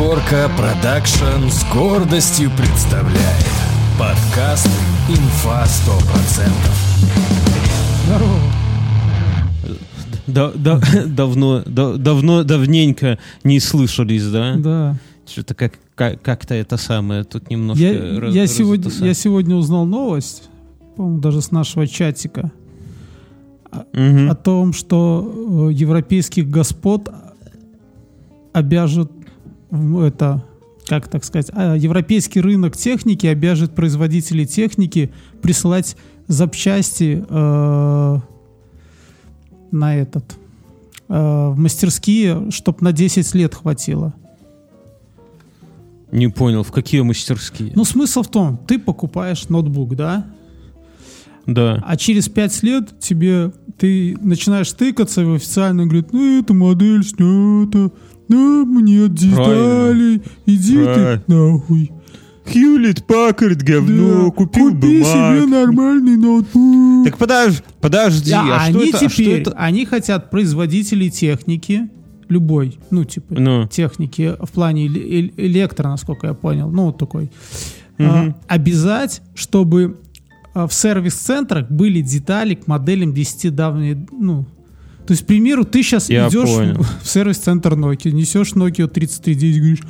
Горка Продакшн с гордостью представляет подкаст «Инфа 100%». Здорово. Да, да, давно, да, давно, давненько не слышались, да? Да. Что-то как, как, как-то это самое тут немножко... Я, раз- я, сегодня, я сегодня узнал новость, по-моему, даже с нашего чатика, Мгм. о том, что э, европейских господ обяжут это, как так сказать, а, европейский рынок техники обяжет производителей техники присылать запчасти э, на этот э, в мастерские, чтоб на 10 лет хватило. Не понял, в какие мастерские? Ну, смысл в том, ты покупаешь ноутбук, да? да. А через 5 лет тебе ты начинаешь тыкаться в официально говорит, ну эта модель снята, да, нет деталей, иди Правильно. ты нахуй. Хьюлит Паккард говно, Да, купил Купи бы себе нормальный ноутбук. Так подожди, подожди, Да, а, что они это? а что теперь, это? они хотят производителей техники, любой, ну типа Ну. техники в плане эле- электро, насколько я понял, ну вот такой, а, Мгм. обязать, чтобы а, в сервис-центрах были детали к моделям 10 давней, ну, то есть, к примеру, ты сейчас Я идешь понял. в, сервис-центр Nokia, несешь Nokia 3310, говоришь,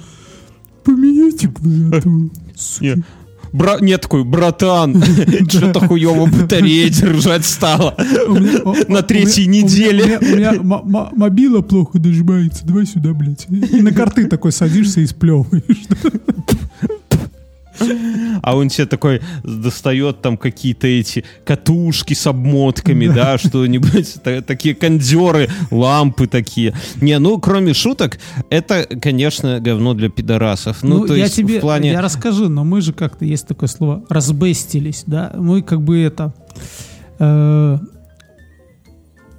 поменяйте клавиатуру. суки». Не. Бра... Нет такой, братан, что-то хуево батарея держать стало. На третьей неделе. У меня, мобила плохо нажимается, давай сюда, блядь. И на карты такой садишься и сплевываешь. А он тебе такой достает там какие-то эти катушки с обмотками, да, что-нибудь, та- такие кондеры, лампы такие. Не, ну, кроме шуток, это, конечно, говно для пидорасов. Ну, то я есть тебе, в плане... я расскажу, но мы же как-то, есть такое слово, разбестились, да, мы как бы это, э,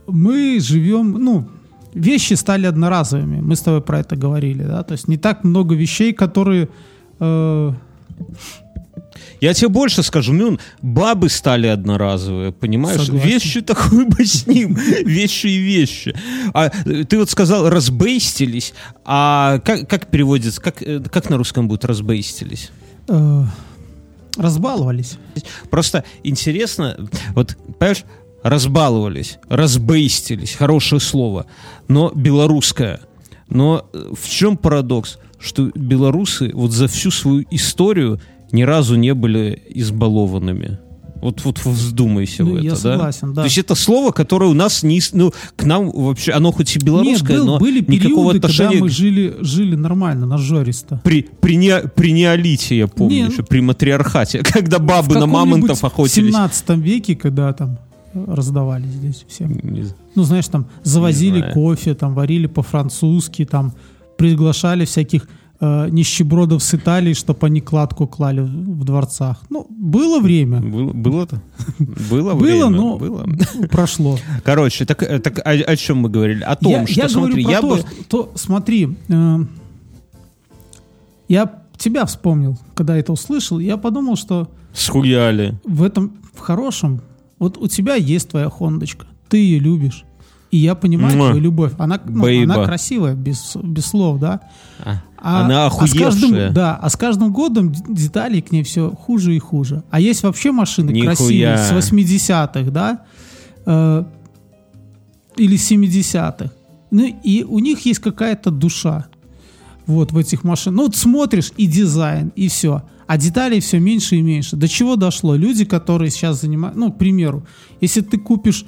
мы живем, ну, вещи стали одноразовыми, мы с тобой про это говорили, да, то есть не так много вещей, которые, э, Я тебе больше скажу, Мюн, бабы стали одноразовые, понимаешь? Согласен. Вещи такой бы с ним, вещи и вещи. А э, ты вот сказал, разбейстились, а как, как переводится, как, э, как на русском будет разбейстились? э, разбаловались. Просто интересно, вот, понимаешь, разбаловались, разбейстились, хорошее слово, но белорусское. Но в чем парадокс? Что белорусы вот за всю свою историю ни разу не были избалованными. Вот, вот вздумайся Ну, в это, я да? согласен, да. То есть это слово, которое у нас не... Ну, к нам вообще, оно хоть и белорусское, Нет, был- но были никакого периоды, отношения... когда мы жили, жили нормально, нажористо. При, при, не- при неолите, я помню, Не, еще, при матриархате, когда В бабы на каком-нибудь мамонтов В охотились. 17 веке, когда там раздавали здесь всем. Не. Ну, знаешь, там завозили знаю. кофе, там варили по-французски, там приглашали всяких э, нищебродов с Италии, чтобы они кладку клали в, дворцах. Ну, было время. Было, было-то? Было Было, время, но было. прошло. Короче, так, э, так о, о чем мы говорили? О том, я, что, я смотри, я то, бы... то, смотри, э, я тебя вспомнил, когда это услышал, я подумал, что Схуяли. в этом, в хорошем, вот у тебя есть твоя хондочка, ты ее любишь, и я понимаю твою любовь. Она, ну, Бейба. она красивая, без, без слов, да. А, А- Она а с каждым, охуевшая. да, а с каждым годом д- деталей к ней все хуже и хуже. А есть вообще машины Нихуя. красивые с 80-х, да, э, или 70-х. Ну и у них есть какая-то душа вот в этих машинах. Ну вот смотришь и дизайн, и все. А деталей все меньше и меньше. До чего дошло? Люди, которые сейчас занимают... Ну, к примеру, если ты купишь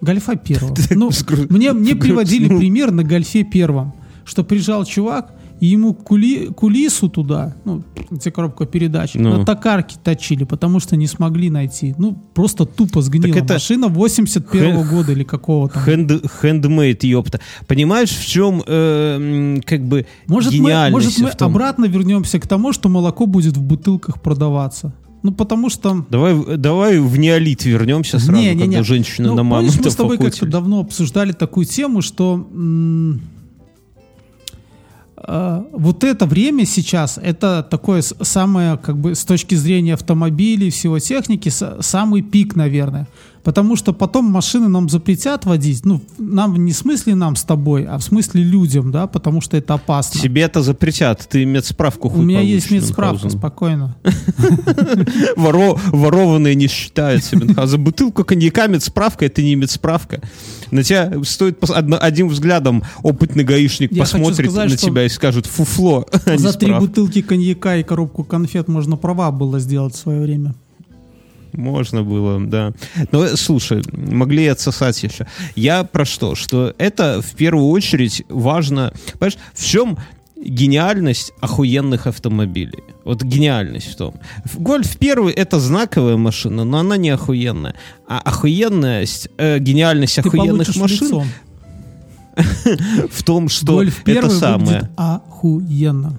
Гольфа первого. Ну, мне, мне приводили пример на Гольфе первом, что приезжал чувак, и ему кули, кулису туда, ну, где коробка передач, Ну. на токарке точили, потому что не смогли найти. Ну, просто тупо сгнила. Так это- Машина 81 Хэ- года или какого там. Хенд, хендмейд, ёпта. Понимаешь, в чем э, как бы Может, мы, гениальность может, мы в том? обратно вернемся к тому, что молоко будет в бутылках продаваться. Ну, потому что... Давай, давай в неолит вернемся сразу, Не-не-не. когда женщины Ну, на помнишь, мы с тобой как-то давно обсуждали такую тему, что э, вот это время сейчас, это такое самое, как бы, с точки зрения автомобилей, всего техники, самый пик, наверное. Потому что потом машины нам запретят водить. Ну, нам не в смысле нам с тобой, а в смысле людям, да, потому что это опасно. Тебе это запретят, ты медсправку У хуй меня получишь, есть медсправка, спокойно. Воро- ворованные не считаются. А за бутылку коньяка медсправка это не медсправка. На тебя стоит одним взглядом опытный гаишник посмотрит на тебя и скажет фуфло. а За три справка». бутылки коньяка и коробку конфет можно права было сделать в свое время. Можно было, да. Но слушай, могли отсосать еще. Я про что? Что это в первую очередь важно. Понимаешь, в чем гениальность охуенных автомобилей? Вот гениальность в том. В- Гольф первый это знаковая машина, но она не охуенная. А охуенность, э, гениальность Ты охуенных машин лицом. в том, что Гольф это самое. охуенно.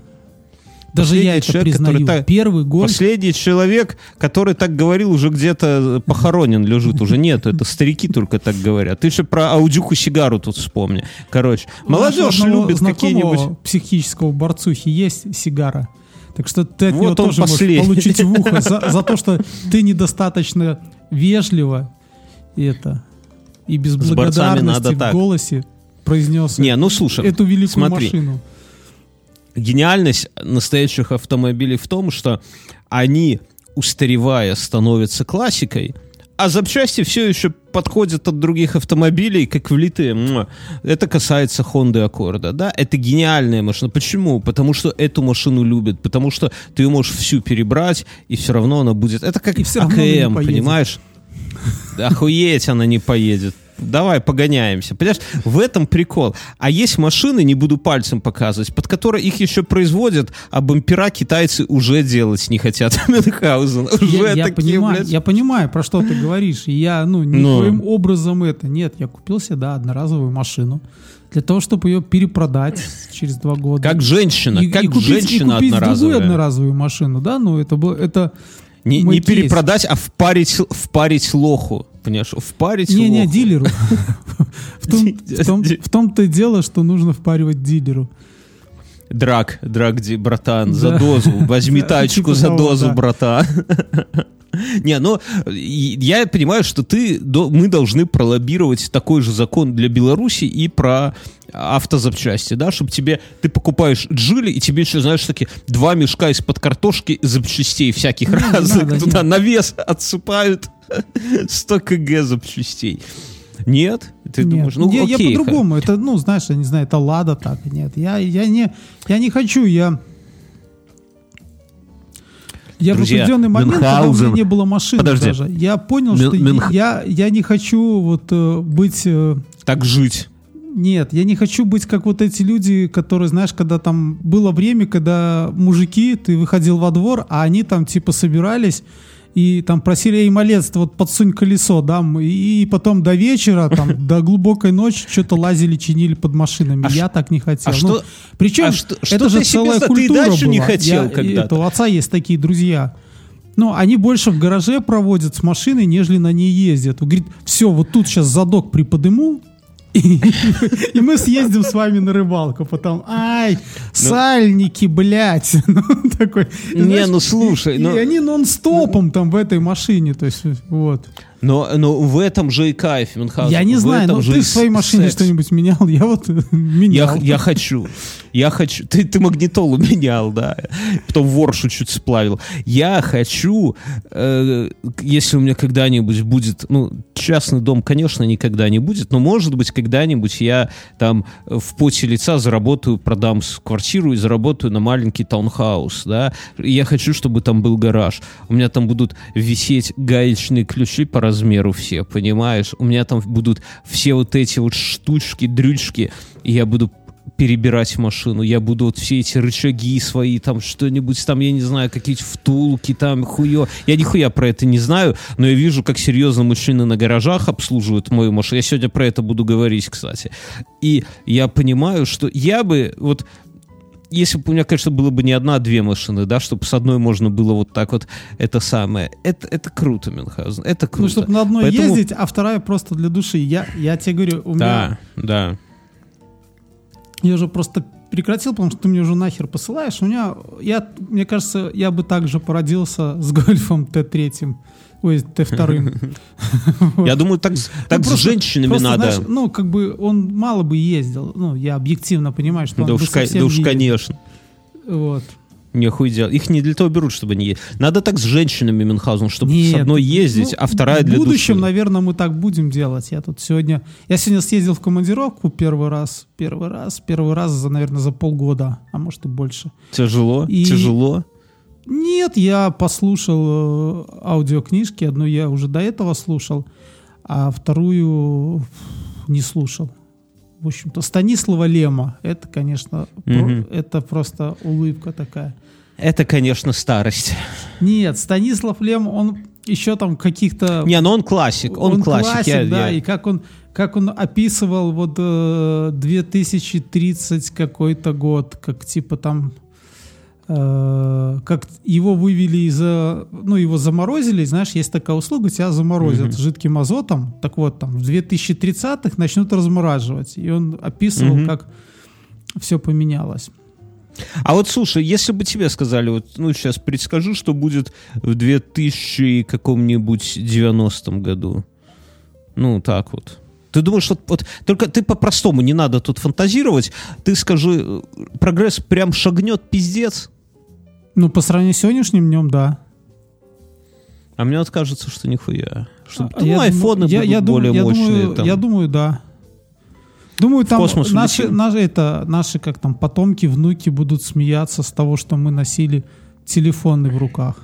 Даже я это человек, признаю. который так- Первый гольф. Последний человек, который так говорил, уже где-то похоронен лежит, уже нету. Это старики только так говорят. Ты еще про аудюху сигару тут вспомни. Короче, молодежь любит какие-нибудь... психического борцухи есть сигара. Так что ты от Вот него тоже последний. можешь получить в ухо за, за то, что ты недостаточно вежливо это и без благодарности надо в так. голосе произнес Не, ну слушай, эту великую смотри. машину. Гениальность настоящих автомобилей в том, что они, устаревая, становятся классикой, а запчасти все еще подходят от других автомобилей, как влитые. Это касается Honda Accord, да? Это гениальная машина. Почему? Потому что эту машину любят, потому что ты ее можешь всю перебрать, и все равно она будет... Это как И не АКМ, понимаешь? Охуеть она не поедет. Давай погоняемся. Понимаешь, в этом прикол. А есть машины, не буду пальцем показывать, под которые их еще производят, а бампера китайцы уже делать не хотят. Мюнхгаузен. Уже Я, такие, понимаю, блядь. я понимаю, про что ты говоришь. И я, ну, Ну. никоим образом это. Нет, я купил себе, да, одноразовую машину. Для того, чтобы ее перепродать через два года. Как женщина, и, как и купить, женщина и купить другую одноразовая. одноразовую машину, да, ну это было, это Не, не перепродать, а впарить, впарить лоху. Понимаешь? Впарить не, не дилеру. В том- в том- В том-то и дело, что нужно впаривать дилеру. Драк, драк, братан, за дозу. Возьми тачку типа за дозу, да. Не, ну, и- я понимаю, что ты, мы должны пролоббировать такой же закон для Беларуси и про автозапчасти, да, чтобы тебе, ты покупаешь джили, и тебе еще, знаешь, такие два мешка из-под картошки запчастей всяких Не, не разных надо, туда нет. на вес отсыпают 100 кг запчастей. Нет? Ты Нет, думаешь, ну я, я окей. по-другому. Это, ну, знаешь, я не знаю, это лада так. Нет, я, я, не, я не хочу, я... Я Друзья, в определенный момент, когда у Мюнхгаузен- меня не было машины Подожди. даже, я понял, Мюн- что Мюнх- я, я не хочу вот э, быть... э, Так жить. Нет, я не хочу быть как вот эти люди, которые, знаешь, когда там было время, когда мужики, ты выходил во двор, а они там типа собирались и там просили ей малец, вот подсунь колесо, да, м, и потом до вечера, там, до глубокой ночи что-то лазили, чинили под машинами. А я так не хотел. а Ну, что- причем а что- это что же ты себе целая за- ты культура дальше не была. хотел Я- когда-то? у отца есть такие друзья. Ну, они больше в гараже проводят с машиной, нежели на ней ездят. Он говорит, все, вот тут сейчас задок приподыму, и, мы съездим с вами на рыбалку. Потом, ай, сальники, блядь. Ну, такой, Не, ну, слушай, и, ну- и они нон-стопом там в этой машине. То есть, вот. Но, но в этом же и кайф, Мюнхгаузен. Я не В знаю, но же ты в своей машине что-нибудь менял? Я вот Я, менял. я хочу. Я хочу. Ты, ты магнитолу менял, да. Потом воршу чуть сплавил. Я хочу, э, если у меня когда-нибудь будет, ну, частный дом, конечно, никогда не будет, но, может быть, когда-нибудь я там в поте лица заработаю, продам квартиру и заработаю на маленький таунхаус, да. Я хочу, чтобы там был гараж. У меня там будут висеть гаечные ключи по размеру все, понимаешь? У меня там будут все вот эти вот штучки, дрючки, и я буду перебирать машину, я буду вот все эти рычаги свои, там что-нибудь, там, я не знаю, какие-то втулки, там, хуё. Я нихуя про это не знаю, но я вижу, как серьезно мужчины на гаражах обслуживают мою машину. Я сегодня про это буду говорить, кстати. И я понимаю, что я бы, вот, если бы у меня, конечно, было бы не одна, а две машины, да, чтобы с одной можно было вот так вот это самое. Это, это круто, Мюнхгаузен, это круто. Ну, чтобы на одной Поэтому- ездить, а вторая просто для души. Я, я тебе говорю, у меня Да, да. Я уже просто прекратил, потому что ты мне уже нахер посылаешь. У меня, я, мне кажется, я бы также породился с гольфом Т3. Ой, Т2. Я думаю, так, с- с Ну, женщинами надо. ну, как бы он мало бы ездил. Ну, я объективно понимаю, что он да уж, не- конечно. Вот. Нехуй делать. Их не для того берут, чтобы не ездить. Надо так с женщинами Мюнхгаузен, чтобы с Нет, одной ездить, ну, а вторая для В будущем, души. наверное, мы так будем делать. Я тут сегодня... Я сегодня съездил в командировку первый раз. Первый раз. Первый раз, за, наверное, за полгода. А может и больше. Тяжело, И- тяжело. Нет, я послушал э, аудиокнижки. Одну я уже до этого слушал, а вторую не слушал. В общем-то, Станислава Лема. Это, конечно, про- Мгм. это просто улыбка такая. Это, конечно, старость. Нет, Станислав Лем, он еще там каких-то... Не, ну он классик, он, классик. я- да, я- и как он, как он описывал вот э, 2030 какой-то год, как типа там, как его вывели из, ну его заморозили, знаешь, есть такая услуга, тебя заморозят Мгм. жидким азотом, так вот там в 2030-х начнут размораживать, и он описывал, Мгм. как все поменялось. А вот слушай, если бы тебе сказали, вот, ну сейчас предскажу, что будет в 2000 каком-нибудь 90 году. Ну, так вот. Ты думаешь, что вот только ты по-простому, не надо тут фантазировать. Ты скажи, э, прогресс прям шагнет пиздец? Ну, по сравнению с сегодняшним днем, да. А мне вот кажется, что нихуя. Что, А, ну, я айфоны думаю- я- будут я думаю- более я мощные. Думаю, там. Я думаю, да. Думаю, там космос наши, улетим? наши, это, наши, как там, потомки, внуки будут смеяться с того, что мы носили телефоны в руках.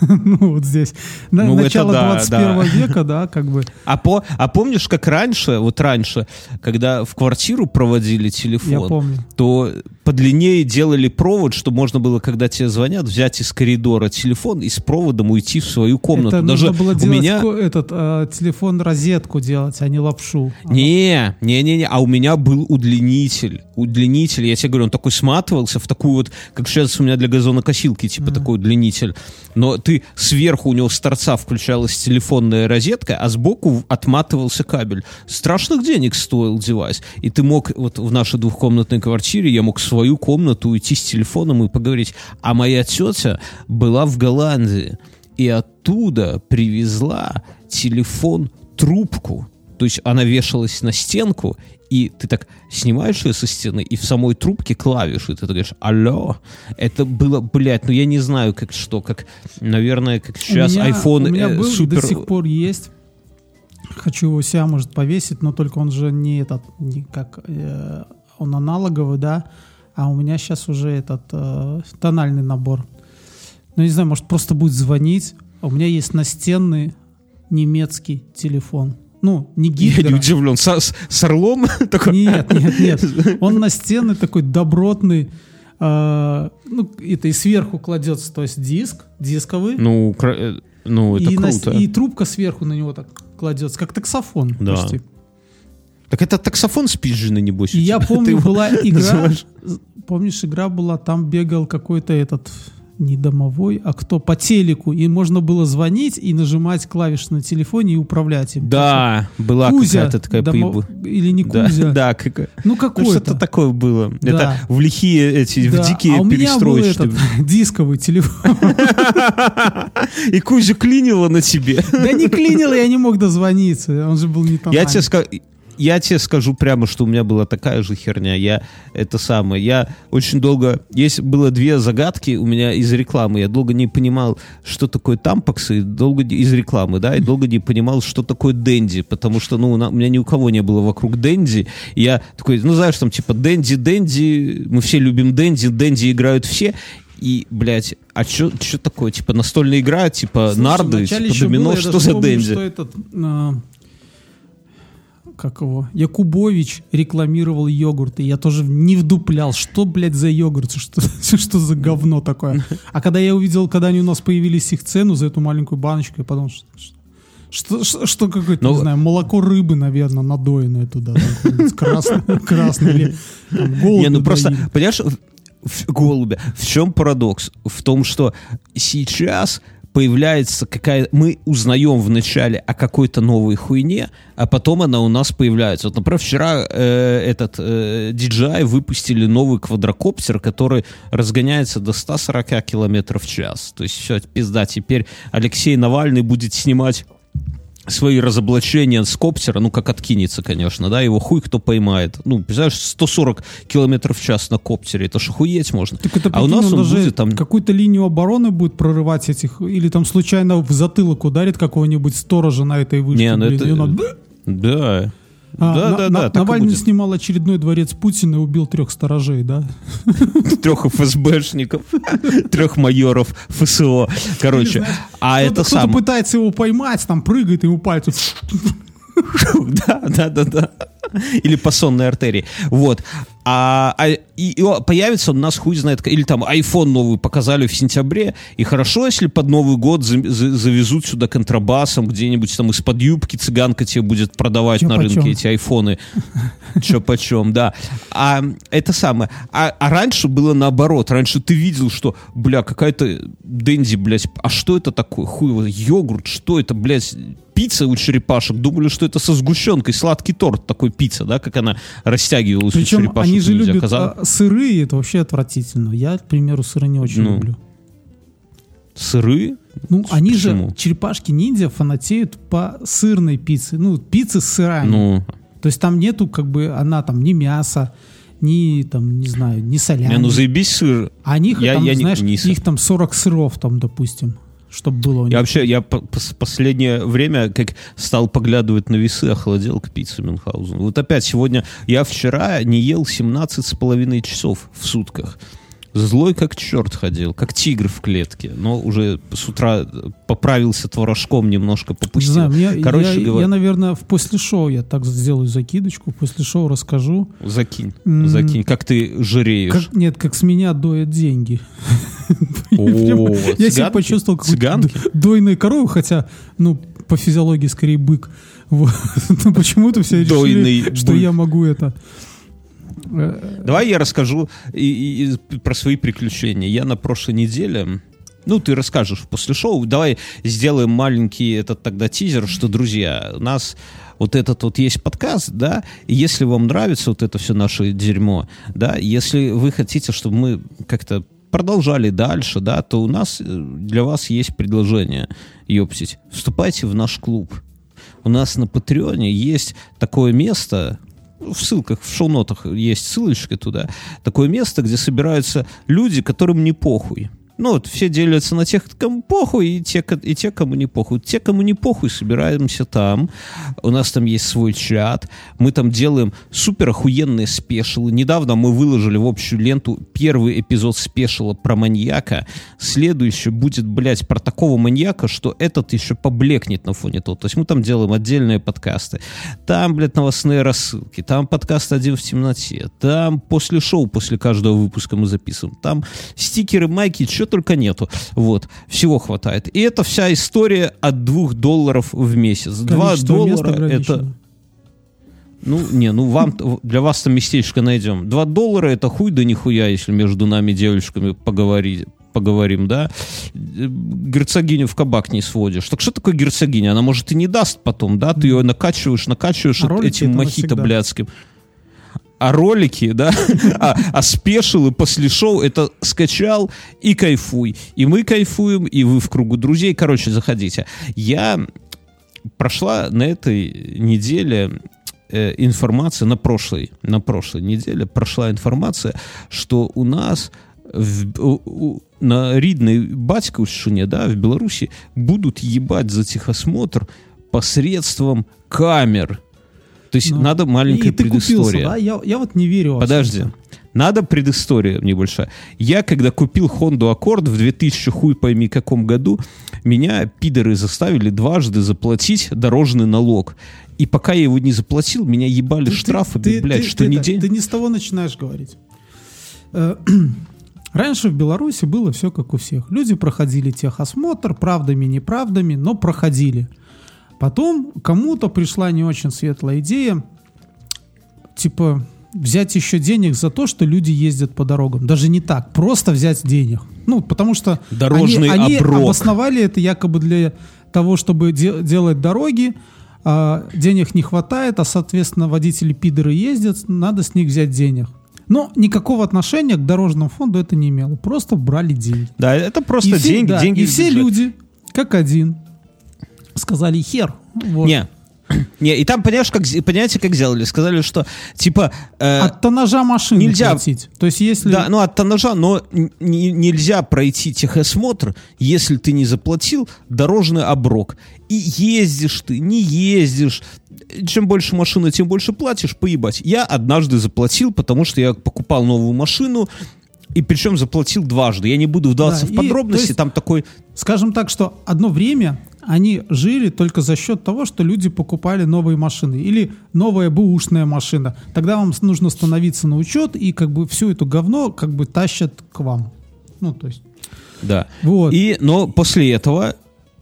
Ну, вот здесь. На- Ну, Начало да, 21 да. века, да, как бы. А, по, а помнишь, как раньше, вот раньше, когда в квартиру проводили телефон, Я то подлиннее делали провод, чтобы можно было, когда тебе звонят, взять из коридора телефон и с проводом уйти в свою комнату. Это Даже нужно было у делать меня... этот э, телефон розетку делать, а не лапшу. Не, не, не, не, а у меня был удлинитель. Удлинитель, я тебе говорю, он такой сматывался в такую вот, как сейчас у меня для газонокосилки, типа такой удлинитель. Но ты сверху у него с торца включалась телефонная розетка, а сбоку отматывался кабель. Страшных денег стоил девайс. И ты мог, вот в нашей двухкомнатной квартире, я мог в свою комнату уйти с телефоном и поговорить. А моя тетя была в Голландии и оттуда привезла телефон трубку. То есть она вешалась на стенку, и ты так снимаешь ее со стены, и в самой трубке клавиши, ты говоришь «Алло». Это было, блядь, ну я не знаю, как что, как, наверное, как сейчас у меня, iPhone у меня э, был и супер... до сих пор есть. Хочу его себя, может, повесить, но только он же не этот, не как э, он аналоговый, да, а у меня сейчас уже этот э, тональный набор. Ну, не знаю, может, просто будет звонить. А у меня есть настенный немецкий телефон. Ну, не Я Гитлера. не удивлен. С, с- с орлом? Такой, Нет, нет, нет. Он настенный такой добротный. э, ну, это и сверху кладется, то есть диск, дисковый. Ну, кра- э, ну, это и, круто. и трубка сверху на него так кладется, как таксофон Да. почти. Так это таксофон спизженный, небось. И я помню, была игра, называешь? помнишь, игра была, там бегал какой-то этот не домовой, а кто по телеку, и можно было звонить и нажимать клавиши на телефоне и управлять им. Да, была Кузя, какая-то такая домо- или не Да, Кузя. да, какая- Ну Ну, какой-то. что-то такое было. Да. Это в лихие эти, Да, в дикие а у меня был этот дисковый телефон. И Кузю клинило на тебе. Да не клинил, я не мог дозвониться. Он же был не Я тебе, ска- я тебе скажу прямо, что у меня была такая же херня. Я это самое. Я очень долго. Есть было две загадки у меня из рекламы. Я долго не понимал, что такое тампаксы, долго из рекламы, да, и долго не понимал, что такое дэнди, потому что, ну, у меня ни у кого не было вокруг дэнди. И я такой, ну, знаешь, там типа дэнди, дэнди, мы все любим дэнди, дэнди играют все. И, блядь, а что такое? Типа настольная игра, типа Слушай, нарды, типа домино, было, что за помню, дэнди? Что этот, а, как его, Якубович рекламировал йогурты. Я тоже не вдуплял, что, блядь, за йогурт, что, что за говно такое. А когда я увидел, когда они у нас появились их цену за эту маленькую баночку, я подумал, что, что, что, что какое-то, Но- не знаю, молоко рыбы, наверное, надоенное туда. Красное, красное или там, голуби Не, ну просто, понимаешь, голубя, в чем парадокс? В том, что сейчас появляется какая... Мы узнаем вначале о какой-то новой хуйне, а потом она у нас появляется. Вот, например, вчера э, этот э, DJI выпустили новый квадрокоптер, который разгоняется до 140 километров в час. То есть все, пизда, теперь Алексей Навальный будет снимать свои разоблачения с коптера, ну, как откинется, конечно, да, его хуй кто поймает. Ну, представляешь, 140 километров в час на коптере, это ж охуеть можно. Так это, а у нас он даже будет там... какую-то линию обороны будет прорывать этих, или там случайно в затылок ударит какого-нибудь сторожа на этой вышке. Не, ну блин, это- он- Да. А, да, На- да, На- да, Навальный будет. снимал очередной дворец Путина и убил трех сторожей, да? трех ФСБшников, трех майоров ФСО. Короче, а Кто-то- это Кто-то сам... пытается его поймать, там прыгает, ему пальцы. Да, да, да, да. Или по сонной артерии. Вот. А, а- и, и появится он у нас хуй знает, или там iPhone новый показали в сентябре, и хорошо, если под Новый год за- за- завезут сюда контрабасом где-нибудь там из-под юбки цыганка тебе будет продавать Чё на рынке эти айфоны. Че почем, да. А это самое. А, а раньше было наоборот. Раньше ты видел, что, бля, какая-то Дэнди, блядь, а что это такое? Хуй, его, йогурт, что это, блядь, пицца у черепашек? Думали, что это со сгущенкой, сладкий торт такой пицца, да, как она растягивалась у Причем черепашек. они же ниндзя. любят Оказалось- а, сырые, это вообще отвратительно. Я, к примеру, сыры не очень Ну, люблю. Сыры? Ну, С- они почему? же, черепашки-ниндзя, фанатеют по сырной пицце. Ну, пиццы с сырами. Ну, То есть там нету, как бы, она там ни мяса, ни, там, не знаю, ни солями. не, ну заебись сыр. А них, Я- там, я не- знаешь, не со- их там 40 сыров, там, допустим, чтобы было у них. Я вообще, я по- пос- последнее время, как стал поглядывать на весы, охладел к пицце Мюнхгаузен. Вот опять сегодня, я вчера не ел 17 с половиной часов в сутках. Злой как черт ходил, как тигр в клетке. Но уже с утра поправился творожком, немножко Не попустил. знаю, мне- Короче я, говоря, я, наверное, в после шоу я так сделаю закидочку, после шоу расскажу. закинь, М. закинь. Как ты жиреешь. Как, нет, как с меня доят деньги. Я себя почувствовал как дойной коровы, хотя, ну, по физиологии скорее бык. Вот. Но почему-то все Дойный решили, что бык. я могу это. Давай я расскажу и- и про свои приключения. Я на прошлой неделе... Ну, ты расскажешь после шоу. Давай сделаем маленький этот тогда тизер, что, друзья, у нас вот этот вот есть подкаст, да, и если вам нравится вот это все наше дерьмо, да, если вы хотите, чтобы мы как-то продолжали дальше, да, то у нас э, для вас есть предложение, ёптить. Вступайте в наш клуб. У нас на Патреоне есть такое место, в ссылках, в шоу-нотах есть ссылочка туда, такое место, где собираются люди, которым не похуй. Ну, вот все делятся на тех, кому похуй, и те, и те, кому не похуй. Те, кому не похуй, собираемся там. У нас там есть свой чат. Мы там делаем супер охуенные спешилы. Недавно мы выложили в общую ленту первый эпизод спешила про маньяка. Следующий будет, блядь, про такого маньяка, что этот еще поблекнет на фоне того. То есть мы там делаем отдельные подкасты. Там, блядь, новостные рассылки. Там подкаст «Один в темноте». Там после шоу, после каждого выпуска мы записываем. Там стикеры, майки, что только нету. Вот. Всего хватает. И это вся история от двух долларов в месяц. Два количество мест доллара это... Ну, не, ну вам, для вас там местечко найдем. Два доллара это хуй да нихуя, если между нами девочками поговорить поговорим, да, герцогиню в кабак не сводишь. Так что такое герцогиня? Она, может, и не даст потом, да? Ты ее накачиваешь, накачиваешь А этим мохито навсегда. блядским А ролики, да, а, а спешилы после шоу, это скачал и кайфуй. И мы кайфуем, и вы в кругу друзей. Короче, заходите. Я прошла на этой неделе э, информация на прошлой на прошлой неделе прошла информация, что у нас в- у- у- на рідной батьківщині, да, в Беларуси будут ебать за техосмотр посредством камер. то есть Ну, надо маленькая И ты купился, предыстория. да? Я, я вот не верю. Подожди. это. Надо предыстория небольшая. Я, когда купил Honda Accord в 2000 хуй пойми каком году, меня пидоры заставили дважды заплатить дорожный налог. И пока я его не заплатил, меня ебали Ты- штрафы, ты- блядь, ты- что ты не день. Ты не с того начинаешь говорить. Э, Раньше в Беларуси было все как у всех. Люди проходили техосмотр, правдами, неправдами, но проходили. Потом кому-то пришла не очень светлая идея, типа, взять еще денег за то, что люди ездят по дорогам. Даже не так, просто взять денег. Ну, потому что Дорожный они, они оброк. обосновали это якобы для того, чтобы де- делать дороги, а, денег не хватает, а, соответственно, водители пидоры ездят, надо с них взять денег. Но никакого отношения к дорожному фонду это не имело. Просто брали деньги. Да, это просто и все, деньги, да, деньги и все бюджет. люди, как один, сказали хер. Вот. Не. Не, и там, понимаешь, как, понимаете, как сделали? Сказали, что, типа, э, От тоннажа машины нельзя- платить. То есть если... да, ну, от тоннажа, но нельзя пройти техосмотр, если ты не заплатил дорожный оброк. И ездишь ты, не ездишь. Чем больше машина, тем больше платишь, поебать. Я однажды заплатил, потому что я покупал новую машину, и причем заплатил дважды. Я не буду вдаваться Да, в и, подробности, то есть- там такой... Скажем так, что одно время они жили только за счет того, что люди покупали новые машины или новая бэушная машина. Тогда вам нужно становиться на учет и как бы всю эту говно как бы тащат к вам. Ну, то есть, Да. вот. И, но после этого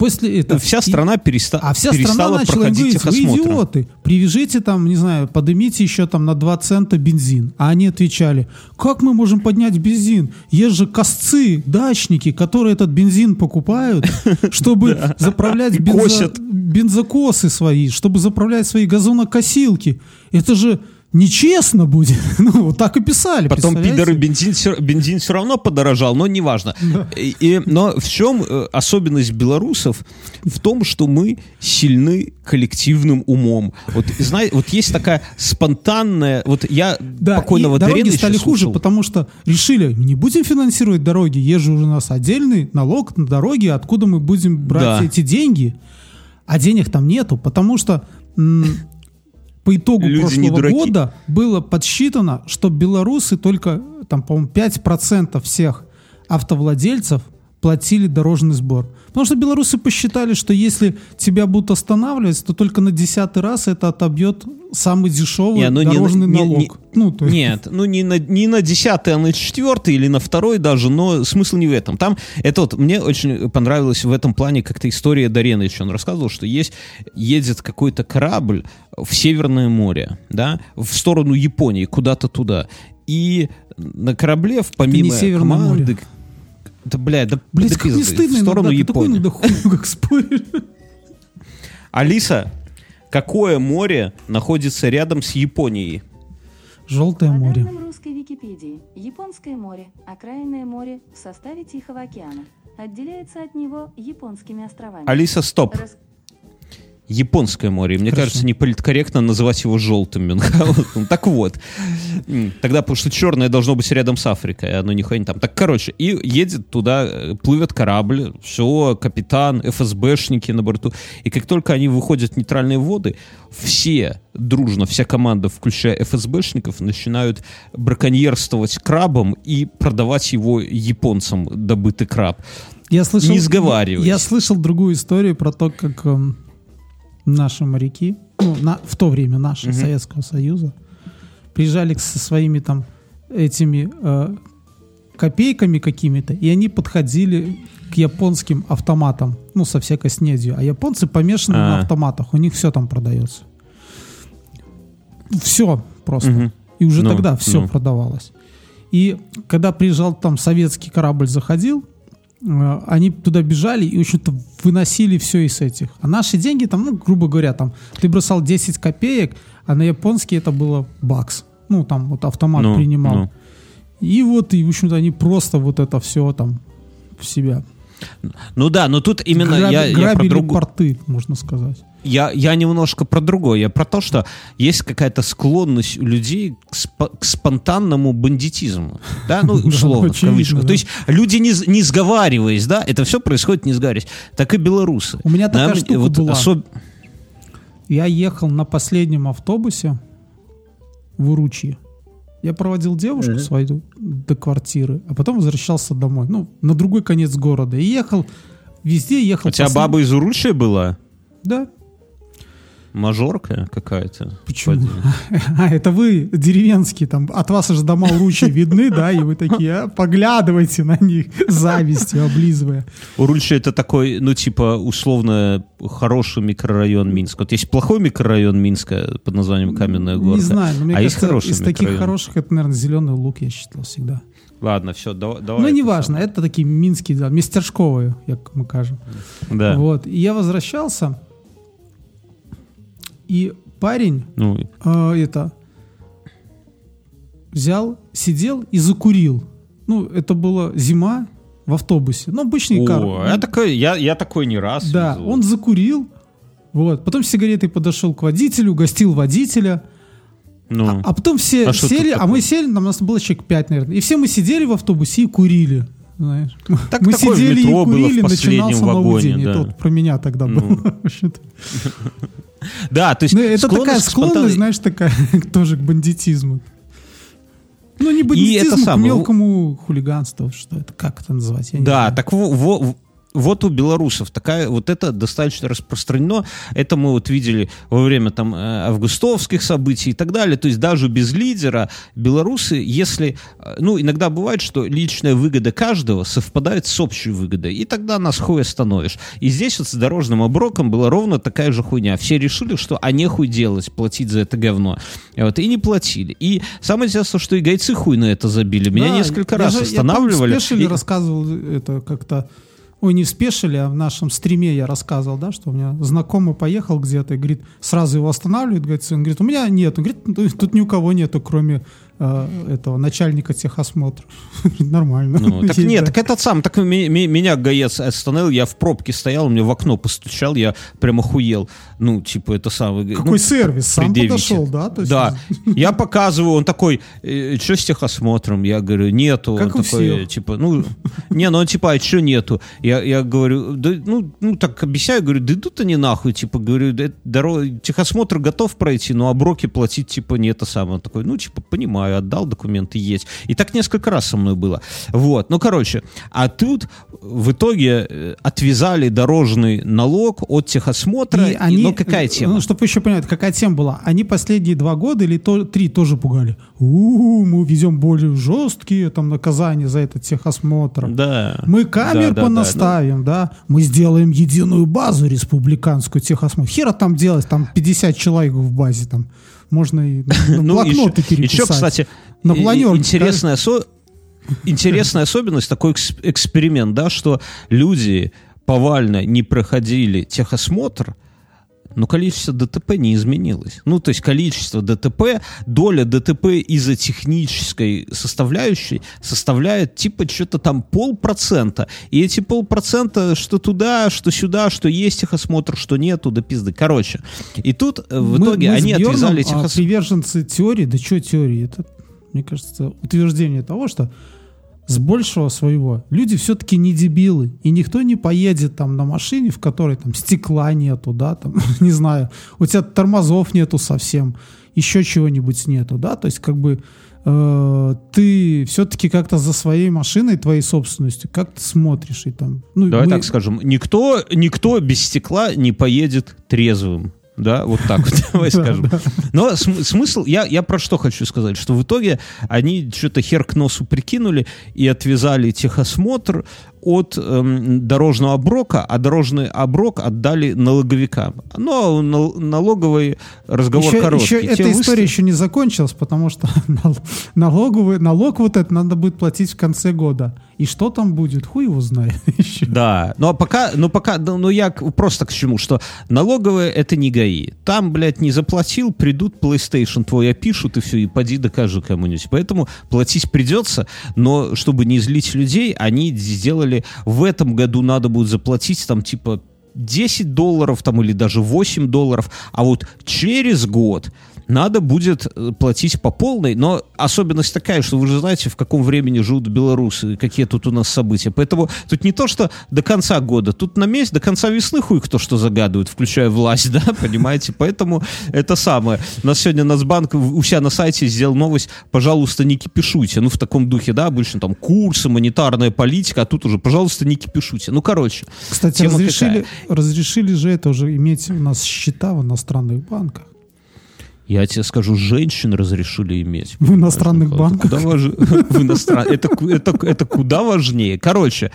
После этого... вся страна переста- А вся перестала страна начала проходить говорить, вы идиоты, привяжите там, не знаю, поднимите еще там на 2 цента бензин. А они отвечали, как мы можем поднять бензин? Есть же косцы, дачники, которые этот бензин покупают, чтобы заправлять бензокосы свои, чтобы заправлять свои газонокосилки. Это же нечестно будет. Ну, вот так и писали, Потом пидоры бензин, бензин все равно подорожал, но неважно. И, и- но в чем э, особенность белорусов? В том, что мы сильны коллективным умом. Вот, знай, вот есть такая спонтанная... Вот я Да, покойного дороги стали хуже, слушал. потому что решили, не будем финансировать дороги, есть же у нас отдельный налог на дороги, откуда мы будем брать Да. эти деньги, а денег там нету, потому что по итогу Люди прошлого года было подсчитано, что белорусы только, там, по-моему, 5% всех автовладельцев платили дорожный сбор. Потому что белорусы посчитали, что если тебя будут останавливать, то только на десятый раз это отобьет самый дешевый Не, ну не дорожный не- налог. не- ну, то есть- Нет, ну не на, не на 10, а на 4 или на второй даже, но смысл не в этом. Там, это вот, мне очень понравилась в этом плане как-то история Дареновича. Он рассказывал, что есть, едет какой-то корабль в Северное море, да, в сторону Японии, куда-то туда. И на корабле, в помимо не Северное команды... море. Да, бля, да, Блять, да как пизды, стыдно в сторону иногда, ты такой Японии. иногда как споришь. Алиса, какое море находится рядом с Японией? Желтое По море. данным русской Википедии, Японское море, окраинное море в составе Тихого океана, отделяется от него японскими островами. Алиса, стоп. Рас- Японское море. Мне Хорошо. кажется, не политкорректно называть его желтым Мюнхгаузеном. Так вот. Тогда, потому что черное должно быть рядом с Африкой, а оно нихуя не там. Так, короче, и едет туда, э, плывет корабль, все, капитан, ФСБшники на борту. И как только они выходят в нейтральные воды, все дружно, вся команда, включая ФСБшников, начинают браконьерствовать крабом и продавать его японцам, добытый краб. Я слышал, Не сговаривайся. Я слышал другую историю про то, как эм, наши моряки, ну, на- в то время наши, Мгм. Советского Союза, приезжали со своими там этими э, копейками какими-то, и они подходили к японским автоматам, ну, со всякой снедью. А японцы помешаны на А. автоматах, у них все там продается. Все просто. Мгм. И уже Ну, тогда все ну. продавалось. И когда приезжал там советский корабль, заходил, они туда бежали и, в общем-то, выносили все из этих. А наши деньги там, ну, грубо говоря, там, ты бросал 10 копеек, а на японский это было бакс. Ну, там вот автомат Ну, принимал. ну. И вот, и, в общем-то, они просто вот это все там в себя. Ну да, но тут именно Граби- я, я про грабили другую... порты, можно сказать. Я, я немножко про другое. Я про то, что есть какая-то склонность у людей к, спо- к спонтанному бандитизму. Да, ну, Да, условно, в кавычках. То есть люди, не, не сговариваясь, да, это все происходит не сговариваясь. Так и белорусы. У меня такая штука была. Я ехал на последнем автобусе в Уручье. Я проводил девушку свою до квартиры, а потом возвращался домой. Ну, на другой конец города. И ехал, везде ехал. У тебя баба из Уручья была? Да Мажорка какая-то. Почему? Поди. А, это вы деревенские, там, от вас аж дома лучше видны, да, и вы такие, а, поглядывайте на них завистью, облизывая. Урульча это такой, ну, типа, условно, хороший микрорайон Минска. Вот есть плохой микрорайон Минска под названием Каменная Горка. Не знаю, но мне а есть кажется, хороший из таких микрорайон. хороших, это, наверное, зеленый лук, я считал всегда. Ладно, все, давай. давай Ну, это неважно, это такие мінські, да, містершкові, як ми кажемо. самое. Да. Вот. И я возвращался, и парень Ну, э, это взял, сидел и закурил. Ну, это была зима в автобусе. Ну, обычный кар. о, я такой, я, я такой не раз. Да, видел. он закурил. Вот. Потом с сигаретой подошел к водителю, угостил водителя. Ну, А, а потом все А сели, а мы сели, нам нас было человек 5, наверное. И все мы сидели в автобусе и курили. Знаешь. Так мы сидели и курили, начинался новый вагоне, день. да. Это вот про меня тогда Ну. было. да, то есть Ну, это такая склонность знаешь, такая тоже к бандитизму. Ну, не это бандитизму, к самое, мелкому хулиганству. Что это, как это называть? Я не Да, так во- во- вот у белорусов такая, вот это достаточно распространено. Это мы вот видели во время там э, августовских событий и так далее. То есть даже без лидера белорусы, если, э, ну, иногда бывает, что личная выгода каждого совпадает с общей выгодой, и тогда нас хуй остановишь. И здесь вот с дорожным оброком была ровно такая же хуйня. Все решили, что а нехуй делать, платить за это говно. Вот, и не платили. И самое интересное, что и гайцы хуй на это забили. Меня Да, несколько раз же- останавливали. Я, спешиле И- рассказывал это как-то... Ой, не в спешиле, а в нашем стриме я рассказывал, да, что у меня знакомый поехал где-то и говорит, сразу его останавливает, говорит, сын, говорит, у меня нет. Он говорит, «Ну, тут ни у кого нету, кроме этого начальника техосмотра. Нормально. Ну, так нет, так этот сам, так меня гаец остановил, я в пробке стоял, мне в окно постучал, я прям охуел. Ну, типа, это самый... Какой ну, сервис? Сам подошел, да? То есть- Да, я показываю, он такой, что с техосмотром? Я говорю, нету. Как он у такой, всех. типа, ну, не, ну, он типа, а что нету? Я, я говорю, да, ну, ну, так объясняю, говорю, да идут они нахуй, типа, говорю, дорога, техосмотр готов пройти, но оброки платить, типа, не это самое. Он такой, ну, типа, понимаю, отдал документы, есть. И так несколько раз со мной было. Вот, ну, короче, а тут в итоге э, отвязали дорожный налог от техосмотра, И и- они, ну, какая тема? Ну, чтобы еще понимать, какая тема была. Они последние два года или то, три тоже пугали. У, мы везем более жесткие там наказания за этот техосмотр. Да. Мы камер Да, да, да. понаставим, да, Мы сделаем единую базу республиканскую техосмотр. Хера там делать, там 50 человек в базе там. Можно и на Ну, блокноты еще, переписать. кстати, На планерке, интересная, осо- интересная особенность, такой экс- эксперимент, да, что люди повально не проходили техосмотр, но количество ДТП не изменилось. Ну, то есть количество ДТП, доля ДТП из-за технической составляющей составляет типа что-то там полпроцента. И эти полпроцента, что туда, что сюда, что есть техосмотр, что нету, да пизды. Короче, и тут э, в Мы- итоге мы они Бьерном, отвязали а, техосмотр. приверженцы теории, да что теории, это, мне кажется, утверждение того, что с большего своего люди все-таки не дебилы, и никто не поедет там на машине, в которой там стекла нету, да, там, не знаю, у тебя тормозов нету совсем, еще чего-нибудь нету, да, то есть как бы э, ты все-таки как-то за своей машиной, твоей собственностью, как ты смотришь и там, ну, Давай мы- так скажем, никто, никто без стекла не поедет трезвым. Да, вот так вот, давай Да, скажем. Но см- смысл, я, я про что хочу сказать, что в итоге они что-то хер к носу прикинули и отвязали техосмотр от эм, дорожного оброка, а дорожный оброк отдали налоговикам. Но нал- налоговый разговор еще, короткий. еще Те эта выставили- история еще не закончилась, потому что нал- налоговый, налог вот этот надо будет платить в конце года. И что там будет, хуй его знает еще. Да, но пока, ну пока, ну ну, я просто к чему, что налоговые это не ГАИ. Там, блядь, не заплатил, придут PlayStation твой опишут и все, и поди докажи кому-нибудь. Поэтому платить придется, но чтобы не злить людей, они сделали, в этом году надо будет заплатить там типа 10 долларов там или даже 8 долларов, а вот через год надо будет э, платить по полной, но особенность такая, что вы же знаете, в каком времени живут белорусы, какие тут у нас события. Поэтому тут не то, что до конца года, тут на месяц, до конца весны хуй кто что загадывает, включая власть, да, понимаете? Поэтому это самое. У нас сегодня Нацбанк у себя на сайте сделал новость, пожалуйста, не кипишуйте. Ну, в таком духе, да, обычно там курсы, монетарная политика, а тут уже, пожалуйста, не кипишуйте. Ну, короче. Кстати, разрешили, какая? разрешили же это уже иметь у нас счета в иностранных банках. Я тебе скажу, женщин разрешили иметь. В иностранных банках. куда важ- в иностран- это, это- это куда важнее. Короче,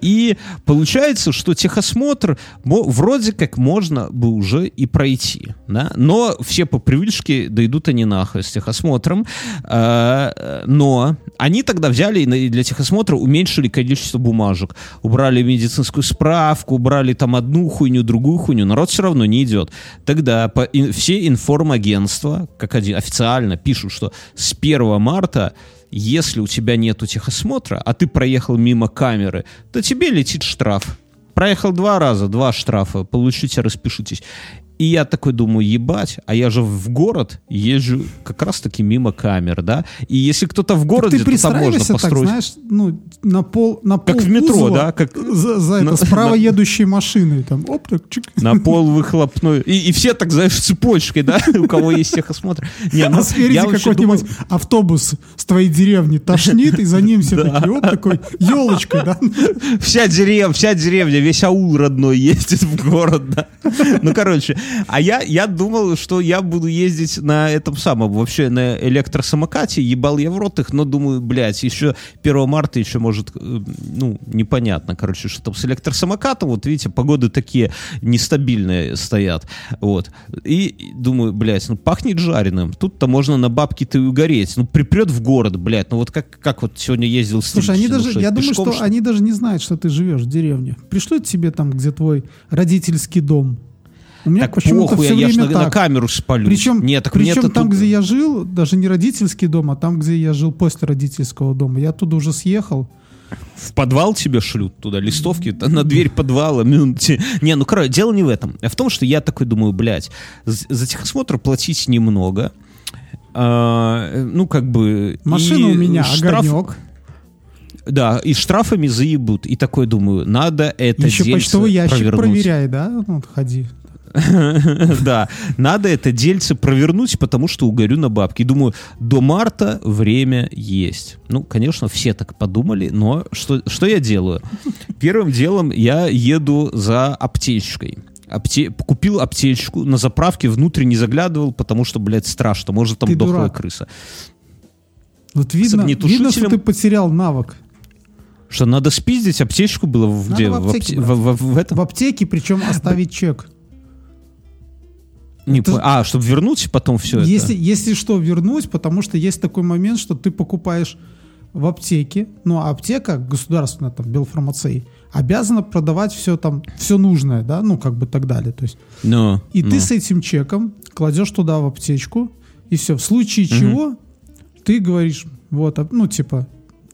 и получается, что техосмотр мо- вроде как можно бы уже и пройти, да? но все по привычке дойдут они нахуй с техосмотром, Э, но они тогда взяли и для техосмотра уменьшили количество бумажек, убрали медицинскую справку, убрали там одну хуйню, другую хуйню, народ все равно не идет. Тогда все информагентства, как один, официально пишут, что с 1 марта если у тебя нету техосмотра, а ты проехал мимо камеры, то тебе летит штраф. Проехал два раза, два штрафа, получите, распишитесь. И я такой думаю, ебать, а я же в город езжу как раз-таки мимо камер, да? И если кто-то в Так городе, ты то там можно пристраивайся так, построить... знаешь, ну, на пол, на Как пол в метро, кузова да, как- за, за это, на- справа на- едущей машиной, там, оп, так, чик. на пол выхлопной. И, и все так, знаешь, цепочкой, да, у кого есть техосмотр. Не, ну, а спереди какой-нибудь думал- автобус с твоей деревни тошнит, и за ним все такие, оп, такой, елочкой, да? Вся деревня, вся деревня, весь аул родной ездит в город, да. Ну, короче, а я, я думал, что я буду ездить на этом самом, вообще на электросамокате, ебал я в рот их, но думаю, блядь, еще 1 марта еще может, э, ну, непонятно, короче, что там с электросамокатом, вот видите, погоды такие нестабильные стоят, вот. И думаю, блядь, ну, пахнет жареным, тут-то можно на бабки-то и угореть, ну, припрет в город, блядь, ну, вот как, как вот сегодня ездил с Слушай, они даже, что, я думаю, пешком, что они даже не знают, что ты живешь в деревне. Пришлют тебе там, где твой родительский дом. У меня Так почему-то все я время на, на так. камеру спалю. Причем, Нет, так причем там, тут- где я жил, даже не родительский дом, а там, где я жил после родительского дома, я оттуда уже съехал. в подвал тебе шлют туда листовки на дверь подвала. Не, ну, короче, дело не в этом. А в том, что я такой думаю, блядь, за техосмотр платить немного. А, ну, как бы... Машина у меня штраф- огонек. Да, и штрафами заебут. И такой думаю, надо это Еще почтовый ящик провернуть. проверяй, да? Ну, вот ходи. Да, надо это дельце провернуть, потому что угорю на бабки. Думаю, до марта время есть. Ну, конечно, все так подумали, но что, что я делаю? Первым делом я еду за аптечкой. Апте... Купил аптечку на заправке, внутрь не заглядывал, потому что, блядь, страшно. Может, там Ты дохлая дурак. крыса. Вот видно, видно, что ты потерял навык. Что, надо спиздить аптечку было в, Надо где? в В, апте- в- в- в этом? В аптеке, причем оставить чек. Не это А, чтобы вернуть потом все Если, это? если что, вернуть, потому что есть такой момент, что ты покупаешь в аптеке, ну, а аптека государственная, там, Белфармацей, обязана продавать все там, все нужное, да, ну, как бы так далее. То есть, Ну, и ну. ты с этим чеком кладешь туда в аптечку, и все. В случае чего ты говоришь, вот, а, ну, типа,